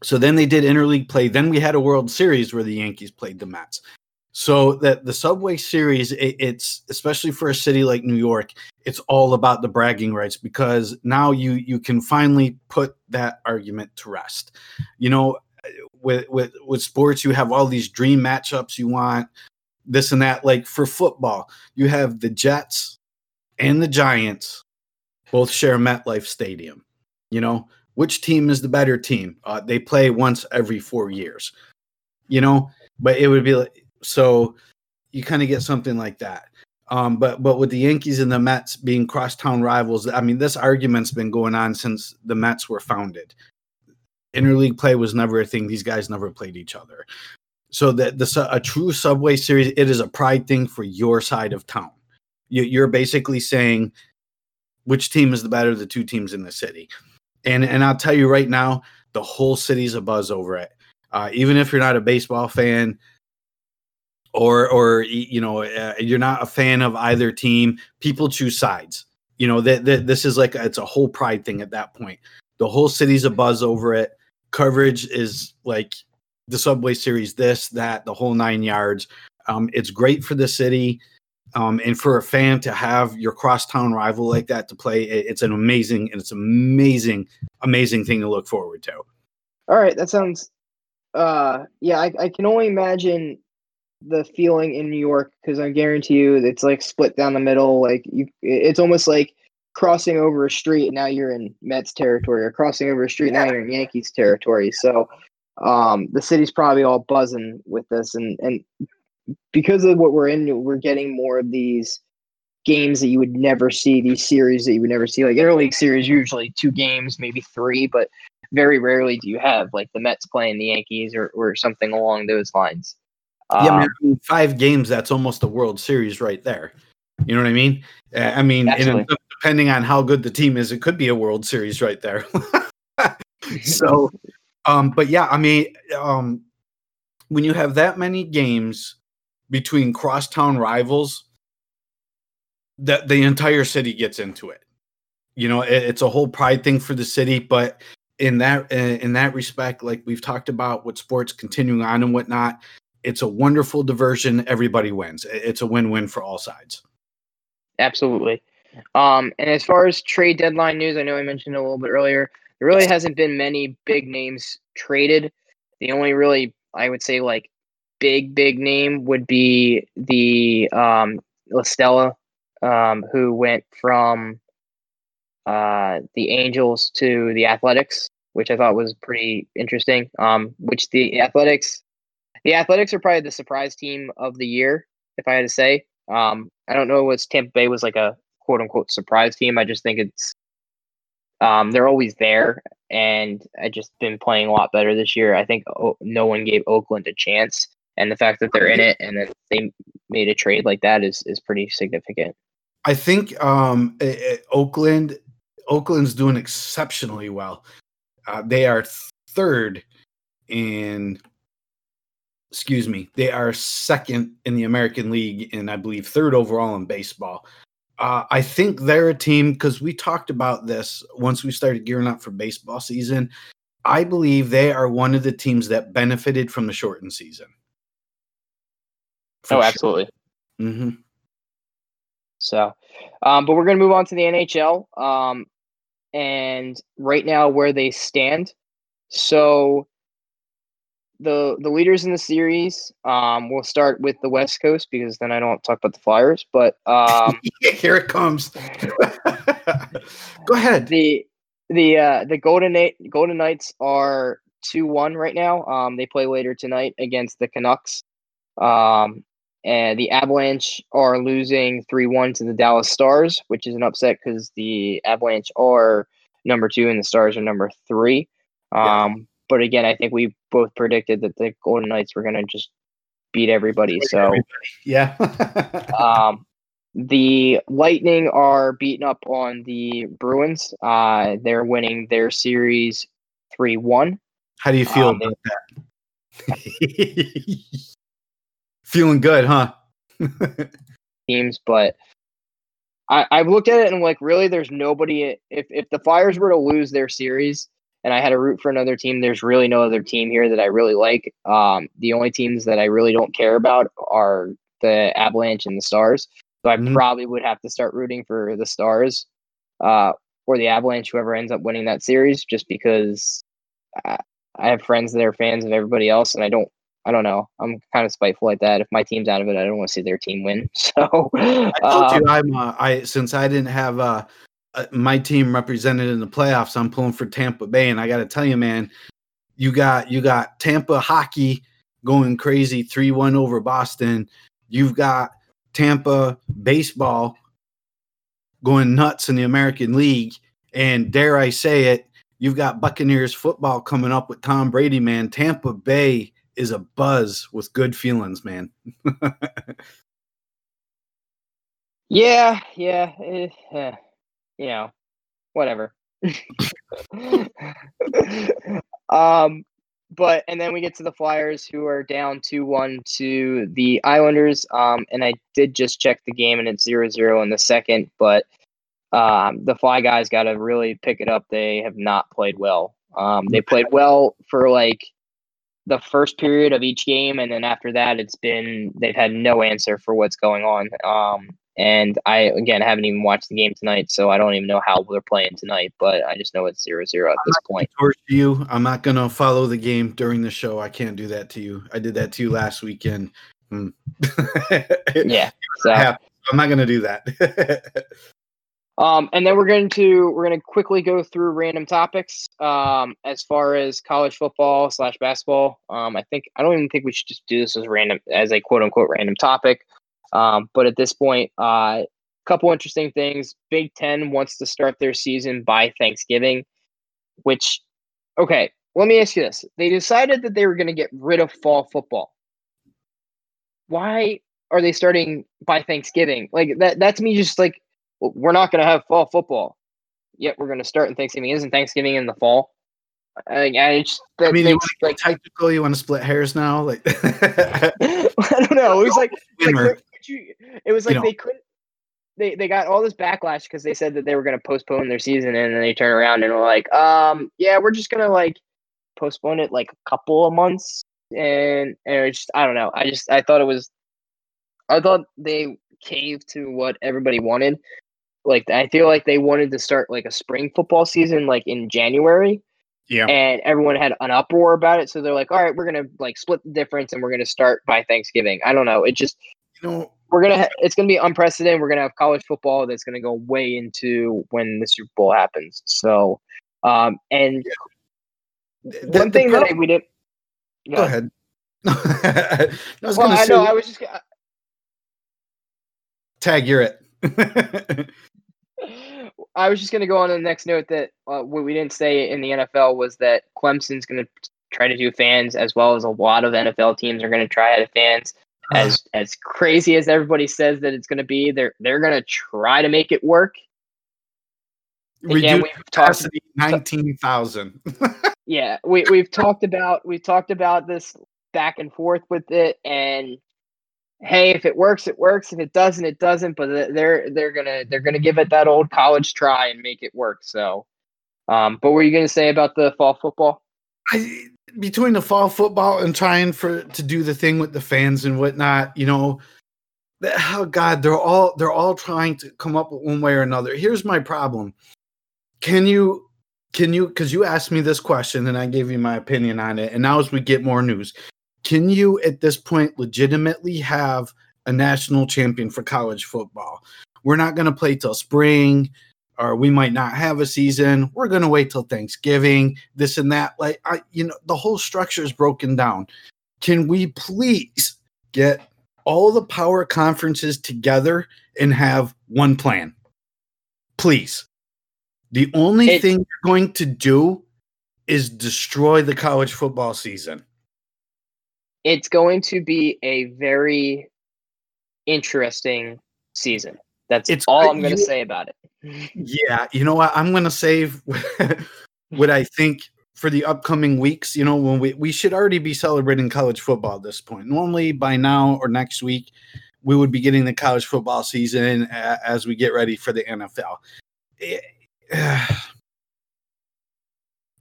so then they did interleague play. Then we had a World Series where the Yankees played the Mets. So that the Subway Series, it, it's especially for a city like New York, it's all about the bragging rights because now you you can finally put that argument to rest. You know, with with with sports, you have all these dream matchups you want, this and that. Like for football, you have the Jets and the Giants both share MetLife Stadium. You know, which team is the better team? Uh, they play once every four years. You know, but it would be like so you kind of get something like that. Um, but but with the Yankees and the Mets being crosstown rivals, I mean, this argument's been going on since the Mets were founded. Interleague play was never a thing; these guys never played each other. So that the a true Subway Series, it is a pride thing for your side of town. You, you're basically saying which team is the better of the two teams in the city, and and I'll tell you right now, the whole city's a buzz over it. Uh, even if you're not a baseball fan, or or you know uh, you're not a fan of either team people choose sides. You know that this is like it's a whole pride thing at that point. The whole city's a buzz over it. Coverage is like the subway series this that the whole nine yards. Um, it's great for the city um, and for a fan to have your crosstown rival like that to play it's an amazing and it's amazing amazing thing to look forward to
all right that sounds uh yeah I, I can only imagine the feeling in New York because I guarantee you it's like split down the middle. Like you, it's almost like crossing over a street and now you're in Mets territory, or crossing over a street now you're in Yankees territory. So um, the city's probably all buzzing with this, and and because of what we're in, we're getting more of these games that you would never see, these series that you would never see. Like interleague series, usually two games, maybe three, but very rarely do you have like the Mets playing the Yankees or, or something along those lines
yeah, man, um, five games. That's almost a World Series right there. You know what I mean? I mean, depending on how good the team is, it could be a World Series right there. <laughs> so, <laughs> um, but yeah, I mean, um, when you have that many games between crosstown rivals, that the entire city gets into it. You know, it, it's a whole pride thing for the city, but in that in that respect, like we've talked about with sports continuing on and whatnot, it's a wonderful diversion. Everybody wins. It's a win-win for all sides.
Absolutely. Um, and as far as trade deadline news, I know I mentioned a little bit earlier. There really hasn't been many big names traded. The only really, I would say, like big big name would be the um, La Stella, um, who went from uh, the Angels to the Athletics, which I thought was pretty interesting. Um, which the Athletics the Athletics are probably the surprise team of the year, if I had to say. Um, I don't know what Tampa Bay was like a quote unquote surprise team. I just think it's um, they're always there, and I just been playing a lot better this year. I think o- no one gave Oakland a chance, and the fact that they're in it and that they made a trade like that is is pretty significant.
I think um, Oakland Oakland's doing exceptionally well. Uh, they are third in excuse me, they are second in the American League and I believe third overall in baseball. Uh, I think they're a team because we talked about this once we started gearing up for baseball season. I believe they are one of the teams that benefited from the shortened season.
For oh, absolutely.
Sure. Mm-hmm.
So, um, but we're going to move on to the NHL. Um, and right now, where they stand. So, the the leaders in the series. Um, we'll start with the West Coast because then I don't want to talk about the Flyers. But um, <laughs>
here it comes. <laughs> Go ahead.
The the uh, the Golden Knight, Golden Knights are two one right now. Um, they play later tonight against the Canucks. Um, and the Avalanche are losing three one to the Dallas Stars, which is an upset because the Avalanche are number two and the Stars are number three. Um, yeah. But again, I think we both predicted that the Golden Knights were going to just beat everybody. So everybody.
yeah. <laughs> <laughs>
um, the Lightning are beating up on the Bruins. Uh, they're winning their series three one.
How do you feel um, about that? <laughs> Feeling good, huh? <laughs>
teams, but I, I've looked at it and like, really, there's nobody. If if the Flyers were to lose their series, and I had to root for another team, there's really no other team here that I really like. Um, the only teams that I really don't care about are the Avalanche and the Stars. So I mm-hmm. probably would have to start rooting for the Stars uh, or the Avalanche, whoever ends up winning that series, just because I, I have friends that are fans of everybody else, and I don't I don't know. I'm kind of spiteful like that. If my team's out of it, I don't want to see their team win. <laughs> So
I told um, you I'm uh, I since I didn't have uh, uh, my team represented in the playoffs, I'm pulling for Tampa Bay, and I got to tell you, man, you got you got Tampa hockey going crazy, three one over Boston. You've got Tampa baseball going nuts in the American League, and dare I say it, you've got Buccaneers football coming up with Tom Brady, man. Tampa Bay is a buzz with good feelings, man. <laughs>
yeah, yeah, eh, eh, you know, whatever. <laughs> um, but and then we get to the Flyers, who are down two one to the Islanders. Um, and I did just check the game, and it's 0-0 in the second. But um, the Fly guys got to really pick it up. They have not played well. Um, they played well for like the first period of each game, and then after that, it's been they've had no answer for what's going on. Um, and I again haven't even watched the game tonight, so I don't even know how they're playing tonight. But I just know it's zero zero at this point.
Torch you, I'm not gonna follow the game during the show. I can't do that to you. I did that to you last weekend. Hmm. <laughs>
yeah, so
I'm not gonna do that. <laughs>
Um, and then we're going to we're going to quickly go through random topics um, as far as college football slash basketball. Um, I think I don't even think we should just do this as random as a quote unquote random topic. Um, but at this point, a uh, couple interesting things. Big Ten wants to start their season by Thanksgiving, which okay. Let me ask you this: They decided that they were going to get rid of fall football. Why are they starting by Thanksgiving? Like that? That to me just like we're not going to have fall football. Yet we're going to start in Thanksgiving. Isn't Thanksgiving in the fall? I, I, just,
I mean, you like technical. You want to split hairs now? Like, <laughs> <laughs> I
don't know. It was like, like you, it was like you they couldn't. They, they got all this backlash because they said that they were going to postpone their season, and then they turn around and were like, um, yeah, we're just gonna like postpone it like a couple of months, and and just I don't know. I just I thought it was, I thought they caved to what everybody wanted, like I feel like they wanted to start like a spring football season like in January.
Yeah.
And everyone had an uproar about it. So they're like, all right, we're gonna like split the difference and we're gonna start by Thanksgiving. I don't know. It just
you know
we're gonna ha- it's gonna be unprecedented. We're gonna have college football that's gonna go way into when the Super Bowl happens. So um and the, one thing that I, we did
go, go ahead. <laughs> I
was well, I say, know I was just
tag you're it. <laughs>
I was just going to go on to the next note that uh, what we didn't say in the NFL was that Clemson's going to try to do fans as well as a lot of NFL teams are going to try to fans. As as crazy as everybody says that it's going to be, they're they're going to try to make it work.
Again, we've talked nineteen thousand. <laughs>
yeah, we we've talked about we've talked about this back and forth with it, and hey, if it works, it works. If it doesn't, it doesn't. But they're they're gonna they're gonna give it that old college try and make it work. So, um, but what were you gonna say about the fall football?
I, between the fall football and trying for to do the thing with the fans and whatnot, you know, oh God, they're all they're all trying to come up with one way or another. Here's my problem: Can you can you because you asked me this question and I gave you my opinion on it, and now as we get more news, can you at this point legitimately have a national champion for college football? We're not going to play till spring, or we might not have a season. We're going to wait till Thanksgiving, this and that. Like, I, you know, the whole structure is broken down. Can we please get all the power conferences together and have one plan? Please. The only
It-
thing you're going to do is destroy the college football season.
It's going to be a very interesting season. That's
It's-
all I'm going to say about it. <laughs>
Yeah, you know what? I'm going to save <laughs> what I think for the upcoming weeks. You know, when we we should already be celebrating college football at this point. Normally, by now or next week, we would be getting the college football season as we get ready for the NFL. It- <sighs>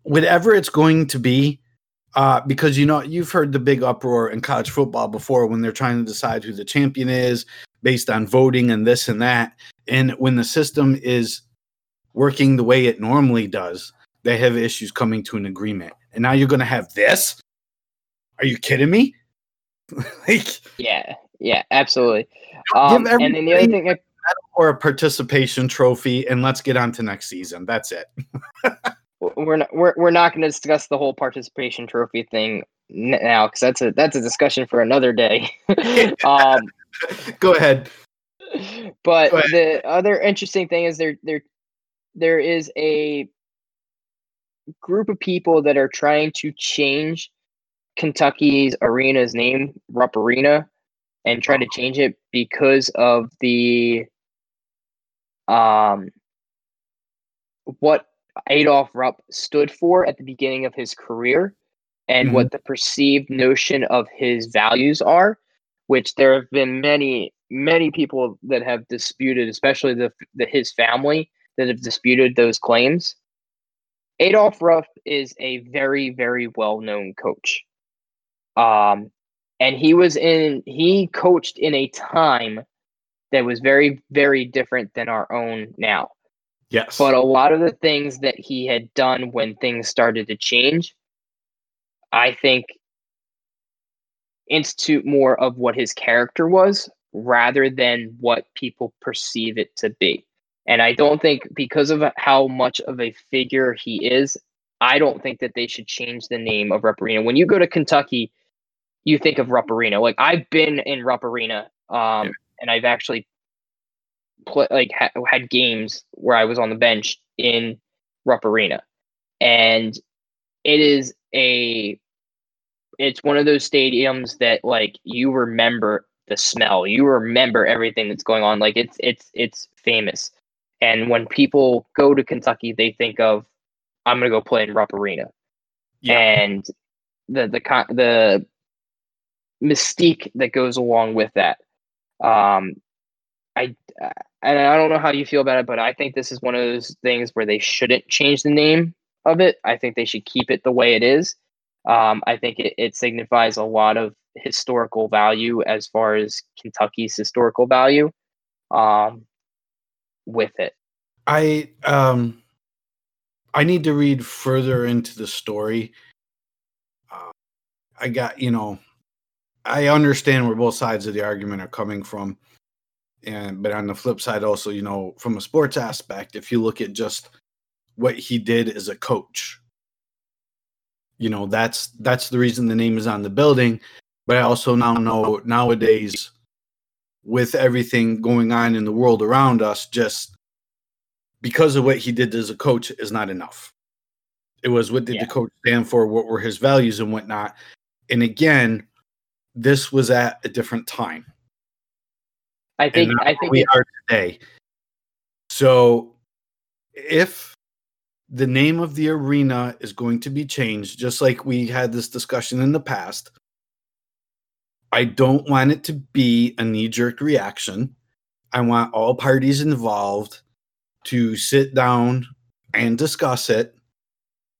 whatever it's going to be, uh, because you know you've heard the big uproar in college football before when they're trying to decide who the champion is based on voting and this and that. And when the system is working the way it normally does, they have issues coming to an agreement. And now you're going to have this? Are you kidding me? <laughs> like,
Yeah, yeah, absolutely.
Give
Um, and then the other thing,
or a participation trophy, and let's get on to next season. That's it. <laughs>
we're not we're, we're not going to discuss the whole participation trophy thing now because that's a that's a discussion for another day. <laughs> um,
Go ahead.
but
Go ahead.
the other interesting thing is there there there is a group of people that are trying to change Kentucky's arena's name, Rupp Arena, and try to change it because of the um what Adolf Rupp stood for at the beginning of his career and what the perceived notion of his values are, which there have been many, many people that have disputed, especially the, the his family that have disputed those claims. Adolf Rupp is a very, very well known coach. Um, and he was in, he coached in a time that was very, very different than our own now.
Yes.
But a lot of the things that he had done when things started to change, I think institute more of what his character was rather than what people perceive it to be. And I don't think because of how much of a figure he is, I don't think that they should change the name of Rupp Arena. When you go to Kentucky, you think of Rupp Arena. Like I've been in Rupp Arena, um,
Yeah.
and I've actually play, like ha- had games where I was on the bench in Rupp Arena, and it is a it's one of those stadiums that like you remember the smell, you remember everything that's going on. Like it's it's it's famous, and when people go to Kentucky, they think of I'm gonna go play in Rupp Arena,
Yeah.
and the the con- the mystique that goes along with that. Um, I and I don't know how you feel about it, but I think this is one of those things where they shouldn't change the name of it. I think they should keep it the way it is. Um, I think it, it signifies a lot of historical value as far as Kentucky's historical value um, with it.
I um I need to read further into the story. Uh, I got you know, I understand where both sides of the argument are coming from, and but on the flip side, also you know, from a sports aspect, if you look at just what he did as a coach, you know that's that's the reason the name is on the building. But I also now know nowadays, with everything going on in the world around us, just because of what he did as a coach is not enough. It was what did
Yeah.
the coach stand for? What were his values and whatnot? And again, this was at a different time.
I think I think
we are today. So if the name of the arena is going to be changed, just like we had this discussion in the past, I don't want it to be a knee jerk reaction. I want all parties involved to sit down and discuss it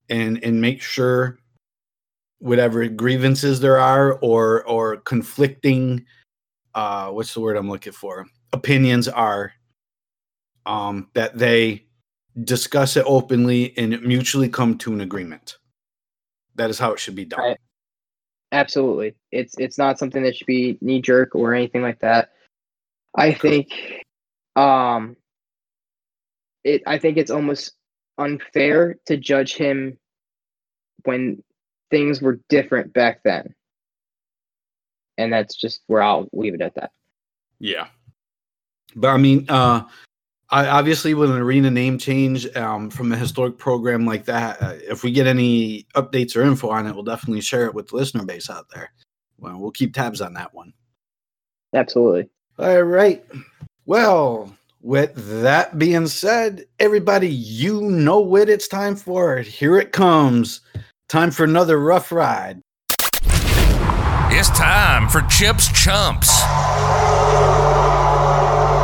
and and make sure whatever grievances there are or or conflicting uh what's the word I'm looking for opinions are um that they discuss it openly, and mutually come to an agreement. That is how it should be done.
Right. Absolutely. It's it's not something that should be knee jerk or anything like that. I think um it I think it's almost unfair to judge him when things were different back then. And that's just where I'll leave it at that.
Yeah. But I mean, uh, I, obviously, with an arena name change um, from a historic program like that, uh, if we get any updates or info on it, we'll definitely share it with the listener base out there. Well, we'll keep tabs on that one.
Absolutely.
All right. Well, with that being said, everybody, you know what it's time for. Here it comes. Time for another rough ride.
It's time for Chips Chumps.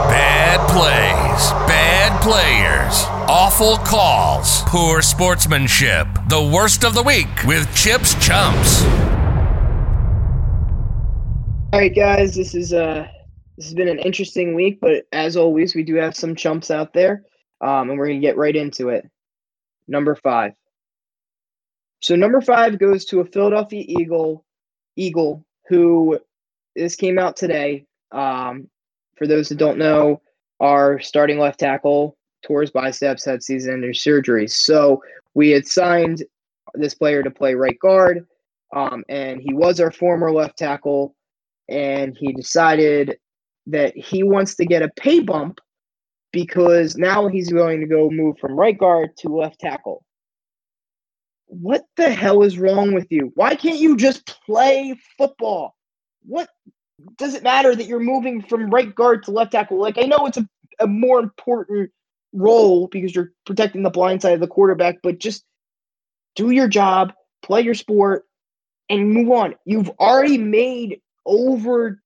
Bad plays, bad players, awful calls, poor sportsmanship. The worst of the week with Chips Chumps.
All right, guys, this is uh this has been an interesting week, but as always, we do have some chumps out there, um, and we're gonna get right into it. Number five. So number five goes to a Philadelphia Eagle, Eagle who this came out today. Um, for those that don't know, our starting left tackle tore biceps, had season-ending surgery. So we had signed this player to play right guard, um, and he was our former left tackle. And he decided that he wants to get a pay bump because now he's going to go move from right guard to left tackle. What the hell is wrong with you? Why can't you just play football? What does it matter that you're moving from right guard to left tackle? Like, I know it's a, a more important role because you're protecting the blind side of the quarterback, but just do your job, play your sport, and move on. You've already made over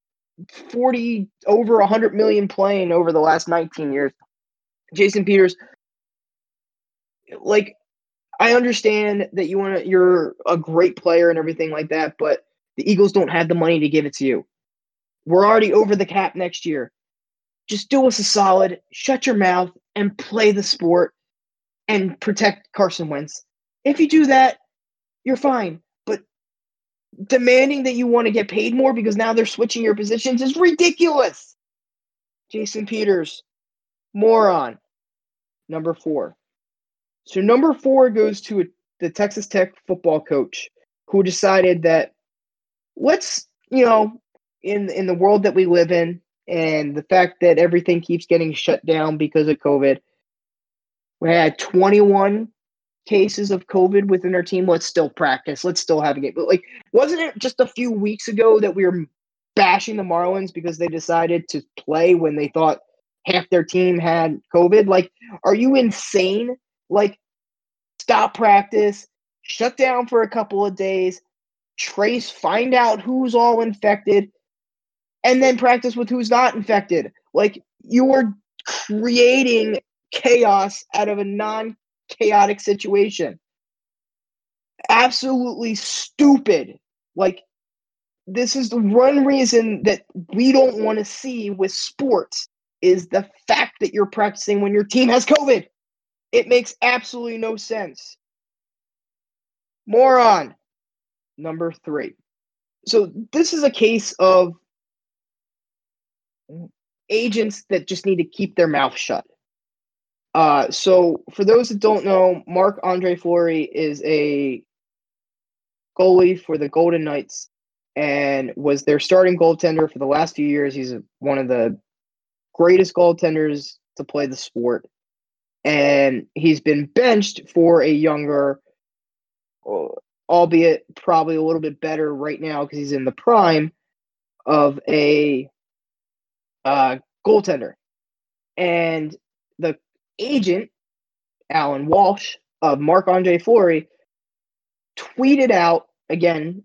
40 over 100 million playing over the last 19 years. Jason Peters like I understand that you want to you're a great player and everything like that, but the Eagles don't have the money to give it to you. We're already over the cap next year. Just do us a solid, shut your mouth and play the sport and protect Carson Wentz. If you do that, you're fine But demanding that you want to get paid more because now they're switching your positions is ridiculous. Jason Peters, moron. Number four. So number four goes to a, the Texas Tech football coach who decided that let's, you know, in in the world that we live in and the fact that everything keeps getting shut down because of COVID, we had 21 cases of COVID within our team, let's still practice. Let's still have a game. But like, wasn't it just a few weeks ago that we were bashing the Marlins because they decided to play when they thought half their team had COVID? Like, are you insane? Like, stop practice, shut down for a couple of days, trace, find out who's all infected, and then practice with who's not infected. Like, you're creating chaos out of a non chaotic situation. Absolutely stupid. Like, this is the one reason that we don't want to see with sports is the fact that you're practicing when your team has COVID. It makes absolutely no sense. Moron. Number three. So, this is a case of agents that just need to keep their mouth shut. Uh, so for those that don't know, Marc Andre Fleury is a goalie for the Golden Knights and was their starting goaltender for the last few years. He's one of the greatest goaltenders to play the sport. And he's been benched for a younger, uh, albeit probably a little bit better right now because he's in the prime of a uh, goaltender. And the agent, Alan Walsh of Marc Andre Fleury, tweeted out again,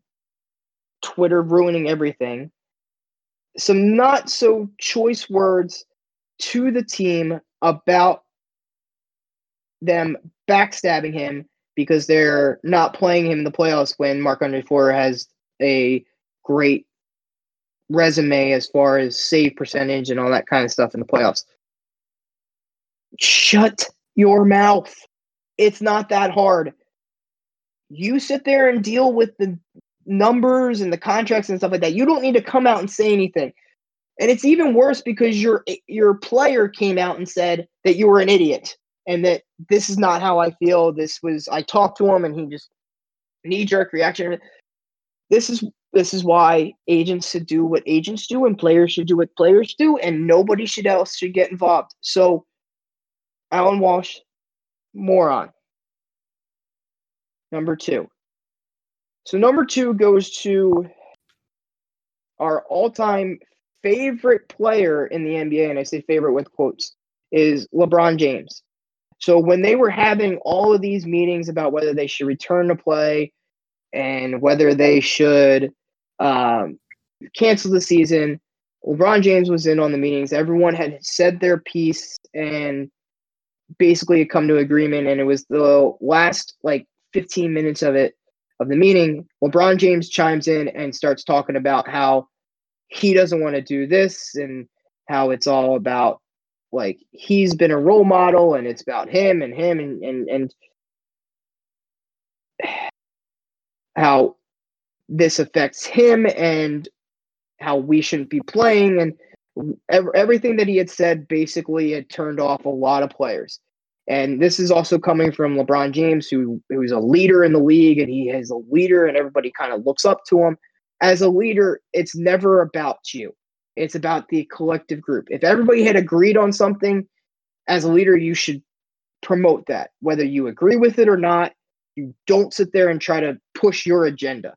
Twitter ruining everything, some not so choice words to the team about them backstabbing him because they're not playing him in the playoffs when Marc Andre Fleury has a great resume as far as save percentage and all that kind of stuff in the playoffs shut your mouth. It's not that hard. You sit there and deal with the numbers and the contracts and stuff like that. You don't need to come out and say anything. And it's even worse because your your player came out and said that you were an idiot and that this is not how I feel. This was I talked to him and he just knee jerk reaction. This is this is why agents should do what agents do and players should do what players do and nobody should else should get involved. So Alan Walsh, moron. Number two. So number two goes to our all-time favorite player in the NBA, and I say favorite with quotes, is LeBron James. So when they were having all of these meetings about whether they should return to play and whether they should um, cancel the season, LeBron James was in on the meetings. Everyone had said their piece and basically come to agreement. And it was the last like 15 minutes of it of the meeting. LeBron James chimes in and starts talking about how he doesn't want to do this and how it's all about like he's been a role model and it's about him and him and and and how this affects him and how we shouldn't be playing and everything that he had said basically had turned off a lot of players. And this is also coming from LeBron James who who's a leader in the league and he is a leader and everybody kind of looks up to him. As a leader it's never about you it's about the collective group. If everybody had agreed on something, as a leader, you should promote that. Whether you agree with it or not, you don't sit there and try to push your agenda.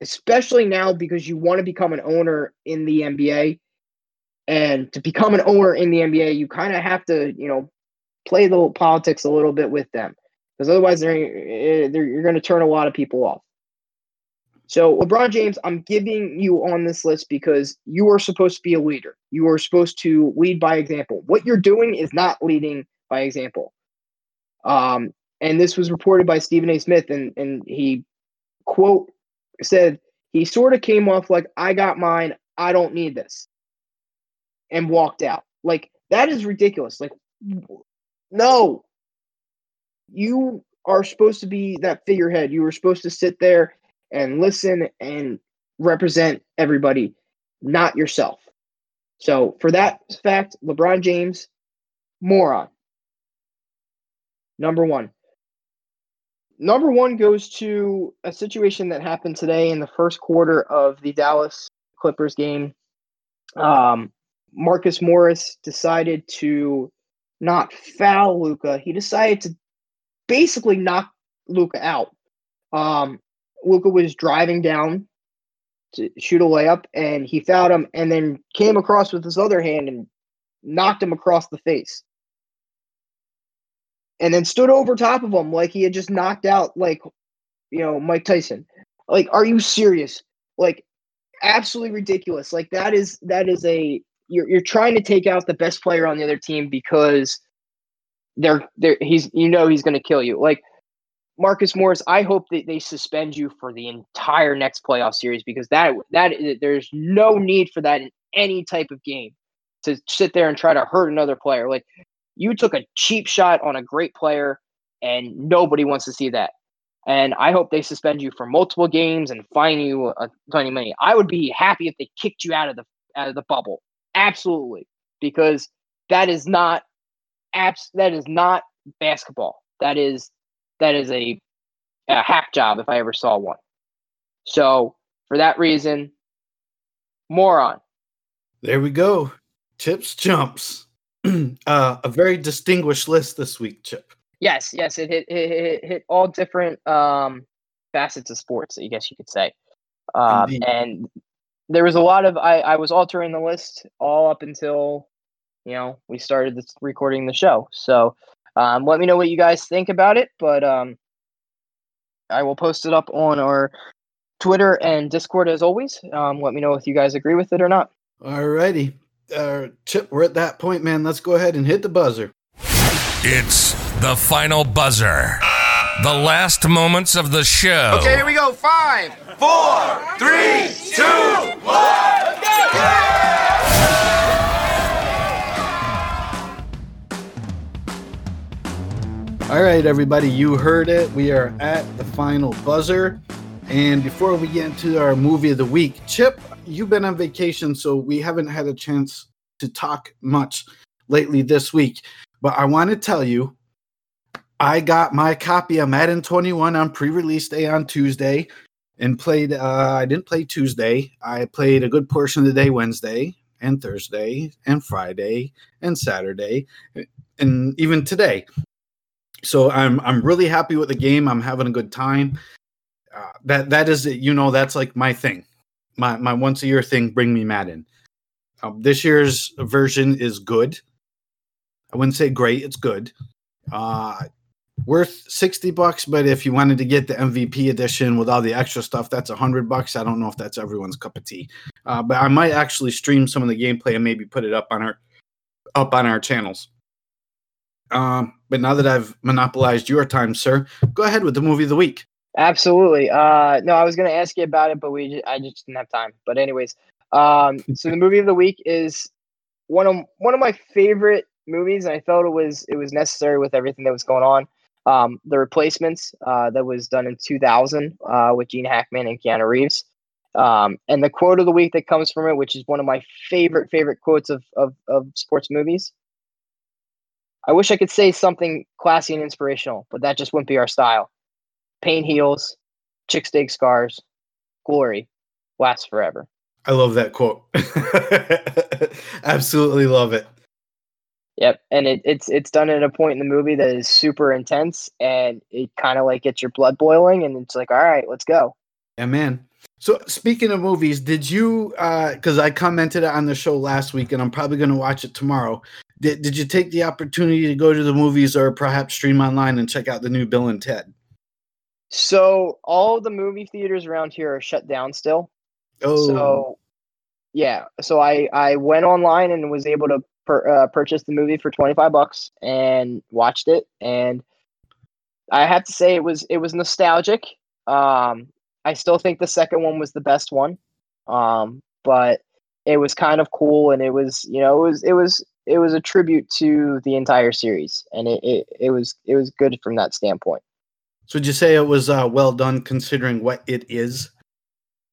Especially now because you want to become an owner in the NBA. And to become an owner in the NBA, you kind of have to, you know, play the politics a little bit with them. Because otherwise, they're, eh, they're, you're going to turn a lot of people off. So, LeBron James, I'm giving you on this list because you are supposed to be a leader. You are supposed to lead by example. What you're doing is not leading by example. Um, and this was reported by Stephen A. Smith, and, and he, quote, said, he sort of came off like, I got mine. I don't need this. And walked out. Like, that is ridiculous. Like, no. You are supposed to be that figurehead. You were supposed to sit there and listen and represent everybody, not yourself. So, for that fact, LeBron James, moron. Number one. Number one goes to a situation that happened today in the first quarter of the Dallas Clippers game. Um, Marcus Morris decided to not foul Luka. He decided to basically knock Luka out. Um, Luka was driving down to shoot a layup and he fouled him and then came across with his other hand and knocked him across the face. And then stood over top of him like he had just knocked out like you know Mike Tyson. Like are you serious? Like absolutely ridiculous. Like that is that is a you're you're trying to take out the best player on the other team because they're they're he's you know he's going to kill you. Like Marcus Morris, I hope that they suspend you for the entire next playoff series because that that there's no need for that in any type of game to sit there and try to hurt another player. Like you took a cheap shot on a great player, and nobody wants to see that. And I hope they suspend you for multiple games and fine you a ton of money. I would be happy if they kicked you out of the out of the bubble, absolutely, because that is not abs- That is not basketball. That is that is a, a hack job if I ever saw one. So for that reason, moron.
There we go. Chips Chumps. <clears throat> uh, a very distinguished list this week, Chip.
Yes, yes, it hit it hit, hit all different um, facets of sports. I guess you could say, um, and there was a lot of I, I was altering the list all up until you know we started this recording the show. So um, let me know what you guys think about it, but um, I will post it up on our Twitter and Discord as always. Um, let me know if you guys agree with it or not.
Alrighty. Uh, Chip, we're at that point, man. Let's go ahead and hit the buzzer.
It's the final buzzer. The last moments of the show.
Okay, here we go. Five, four, three, two, one.
All right, everybody, you heard it. We are at the final buzzer. And before we get into our movie of the week, Chip, you've been on vacation, so we haven't had a chance to talk much lately this week. But I want to tell you, I got my copy of Madden 21 on pre-release day on Tuesday and played uh, I didn't play Tuesday. I played a good portion of the day Wednesday and Thursday and Friday and Saturday and even today. So I'm I'm really happy with the game. I'm having a good time. Uh, that that is you know that's like my thing. My my once a year thing bring me Madden. Um, this year's version is good. I wouldn't say great, it's good. Uh worth 60 bucks but if you wanted to get the mvp edition with all the extra stuff that's a 100 bucks i don't know if that's everyone's cup of tea uh, but i might actually stream some of the gameplay and maybe put it up on our up on our channels um, but now that i've monopolized your time sir go ahead with the movie of the week
Absolutely. Uh, no, I was going to ask you about it, but we ju- I just didn't have time. But anyways, um, so the movie of the week is one of one of my favorite movies, and I felt it was it was necessary with everything that was going on. Um, the replacements uh, that was done in 2000 uh, with Gene Hackman and Keanu Reeves. Um, and the quote of the week that comes from it, which is one of my favorite favorite quotes of of, of sports movies. I wish I could say something classy and inspirational, but that just wouldn't be our style. Pain heals, chick steak scars, glory lasts forever.
i love that quote <laughs> absolutely love it
Yep, and it, it's it's done at a point in the movie that is super intense, and it kind of like gets your blood boiling, and it's like, all right, let's go.
Yeah, man. So speaking of movies, did you uh because I commented on the show last week and I'm probably gonna watch it tomorrow. Did did you take the opportunity to go to the movies or perhaps stream online and check out the new Bill and Ted?
So all the movie theaters around here are shut down still.
Oh
So yeah, so I I went online and was able to per, uh, purchase the movie for twenty five bucks and watched it, and I have to say it was it was nostalgic. Um, I still think the second one was the best one, um, but it was kind of cool, and it was you know it was it was it was a tribute to the entire series, and it it, it was it was good from that standpoint.
so would you say it was uh well done considering what it is?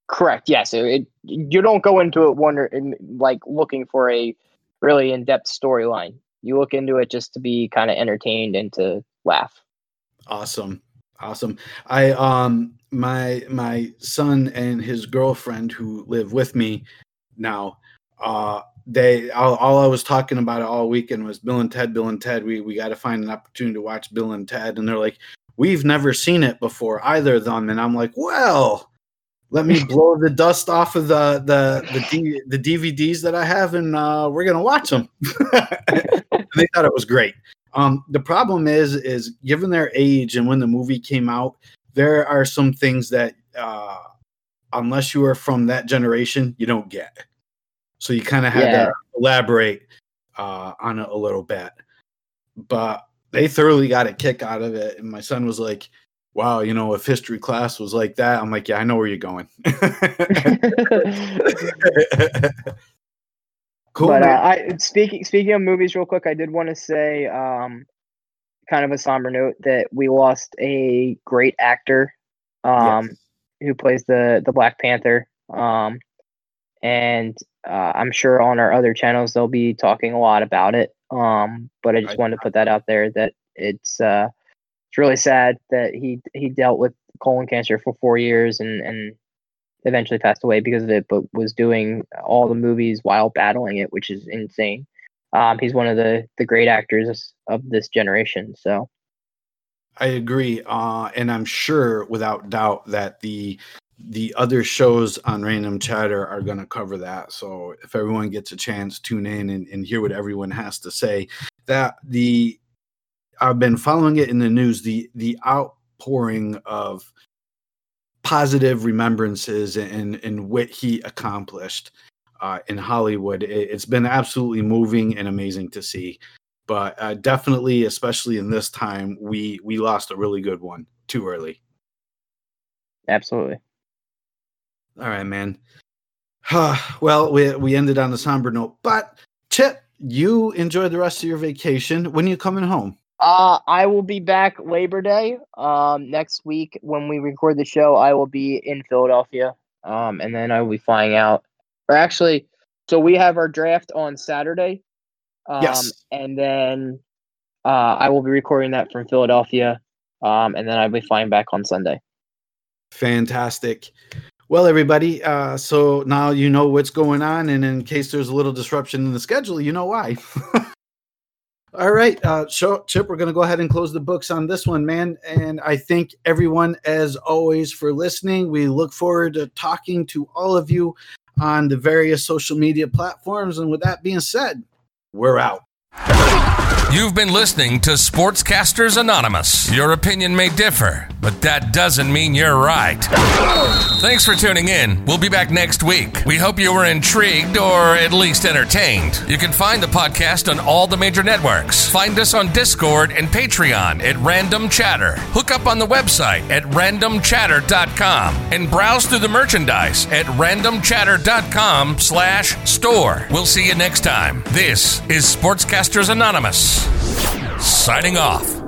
Correct. Yes. It, it, you don't go into it wondering like looking for a really in depth storyline. You look into it just to be kind of entertained and to laugh.
Awesome. Awesome. I um my my son and his girlfriend who live with me now uh they all, all I was talking about it all weekend was Bill and Ted, Bill and Ted. We we got to find an opportunity to watch Bill and Ted and they're like we've never seen it before either of them and I'm like, "Well, let me <laughs> blow the dust off of the the the, D, the DVDs that I have and uh we're to watch them." <laughs> they thought it was great. Um, the problem is, is given their age and when the movie came out, there are some things that, uh, unless you are from that generation, you don't get. So you kind of had
Yeah.
to elaborate uh, on it a little bit. But they thoroughly got a kick out of it, and my son was like, "Wow, you know, if history class was like that, I'm like, yeah, I know where you're going." <laughs> cool.
but uh. I speaking speaking of movies, real quick, I did want to say, um, kind of a somber note that we lost a great actor, um,
Yes.
who plays the the Black Panther. Um, and uh, I'm sure on our other channels they'll be talking a lot about it. Um, but I just
I-
wanted to put that out there that it's uh, it's really sad that he he dealt with colon cancer for four years and and eventually passed away because of it, but was doing all the movies while battling it, which is insane. Um, he's one of the the great actors of this generation. So
I agree, uh, and I'm sure, without doubt, that the the other shows on Random Chatter are going to cover that. So if everyone gets a chance, tune in and, and hear what everyone has to say. That the I've been following it in the news. The the outpouring of positive remembrances and and what he accomplished uh, in Hollywood. It, it's been absolutely moving and amazing to see but uh, definitely, especially in this time, we we lost a really good one too early.
absolutely.
All right, man. well, we we ended on a somber note, but Chip, you enjoy the rest of your vacation. When are you coming home?
Uh, I will be back Labor Day. Um, next week when we record the show, I will be in Philadelphia. Um, and then I will be flying out. Or actually, so we have our draft on Saturday. Um,
Yes.
And then uh, I will be recording that from Philadelphia. Um, and then I'll be flying back on Sunday.
Fantastic. Well, everybody, uh, so now you know what's going on, and in case there's a little disruption in the schedule, you know why. <laughs> All right, uh, Chip, we're going to go ahead and close the books on this one, man. And I thank everyone, as always, for listening. We look forward to talking to all of you on the various social media platforms. And with that being said, we're out.
You've been listening to Sportscasters Anonymous. Your opinion may differ, but that doesn't mean you're right. Thanks for tuning in. We'll be back next week. We hope you were intrigued or at least entertained. You can find the podcast on all the major networks. Find us on Discord and Patreon at Random Chatter. Hook up on the website at randomchatter.com and browse through the merchandise at randomchatter.com slash store. We'll see you next time. This is Sportscasters Anonymous. Signing off.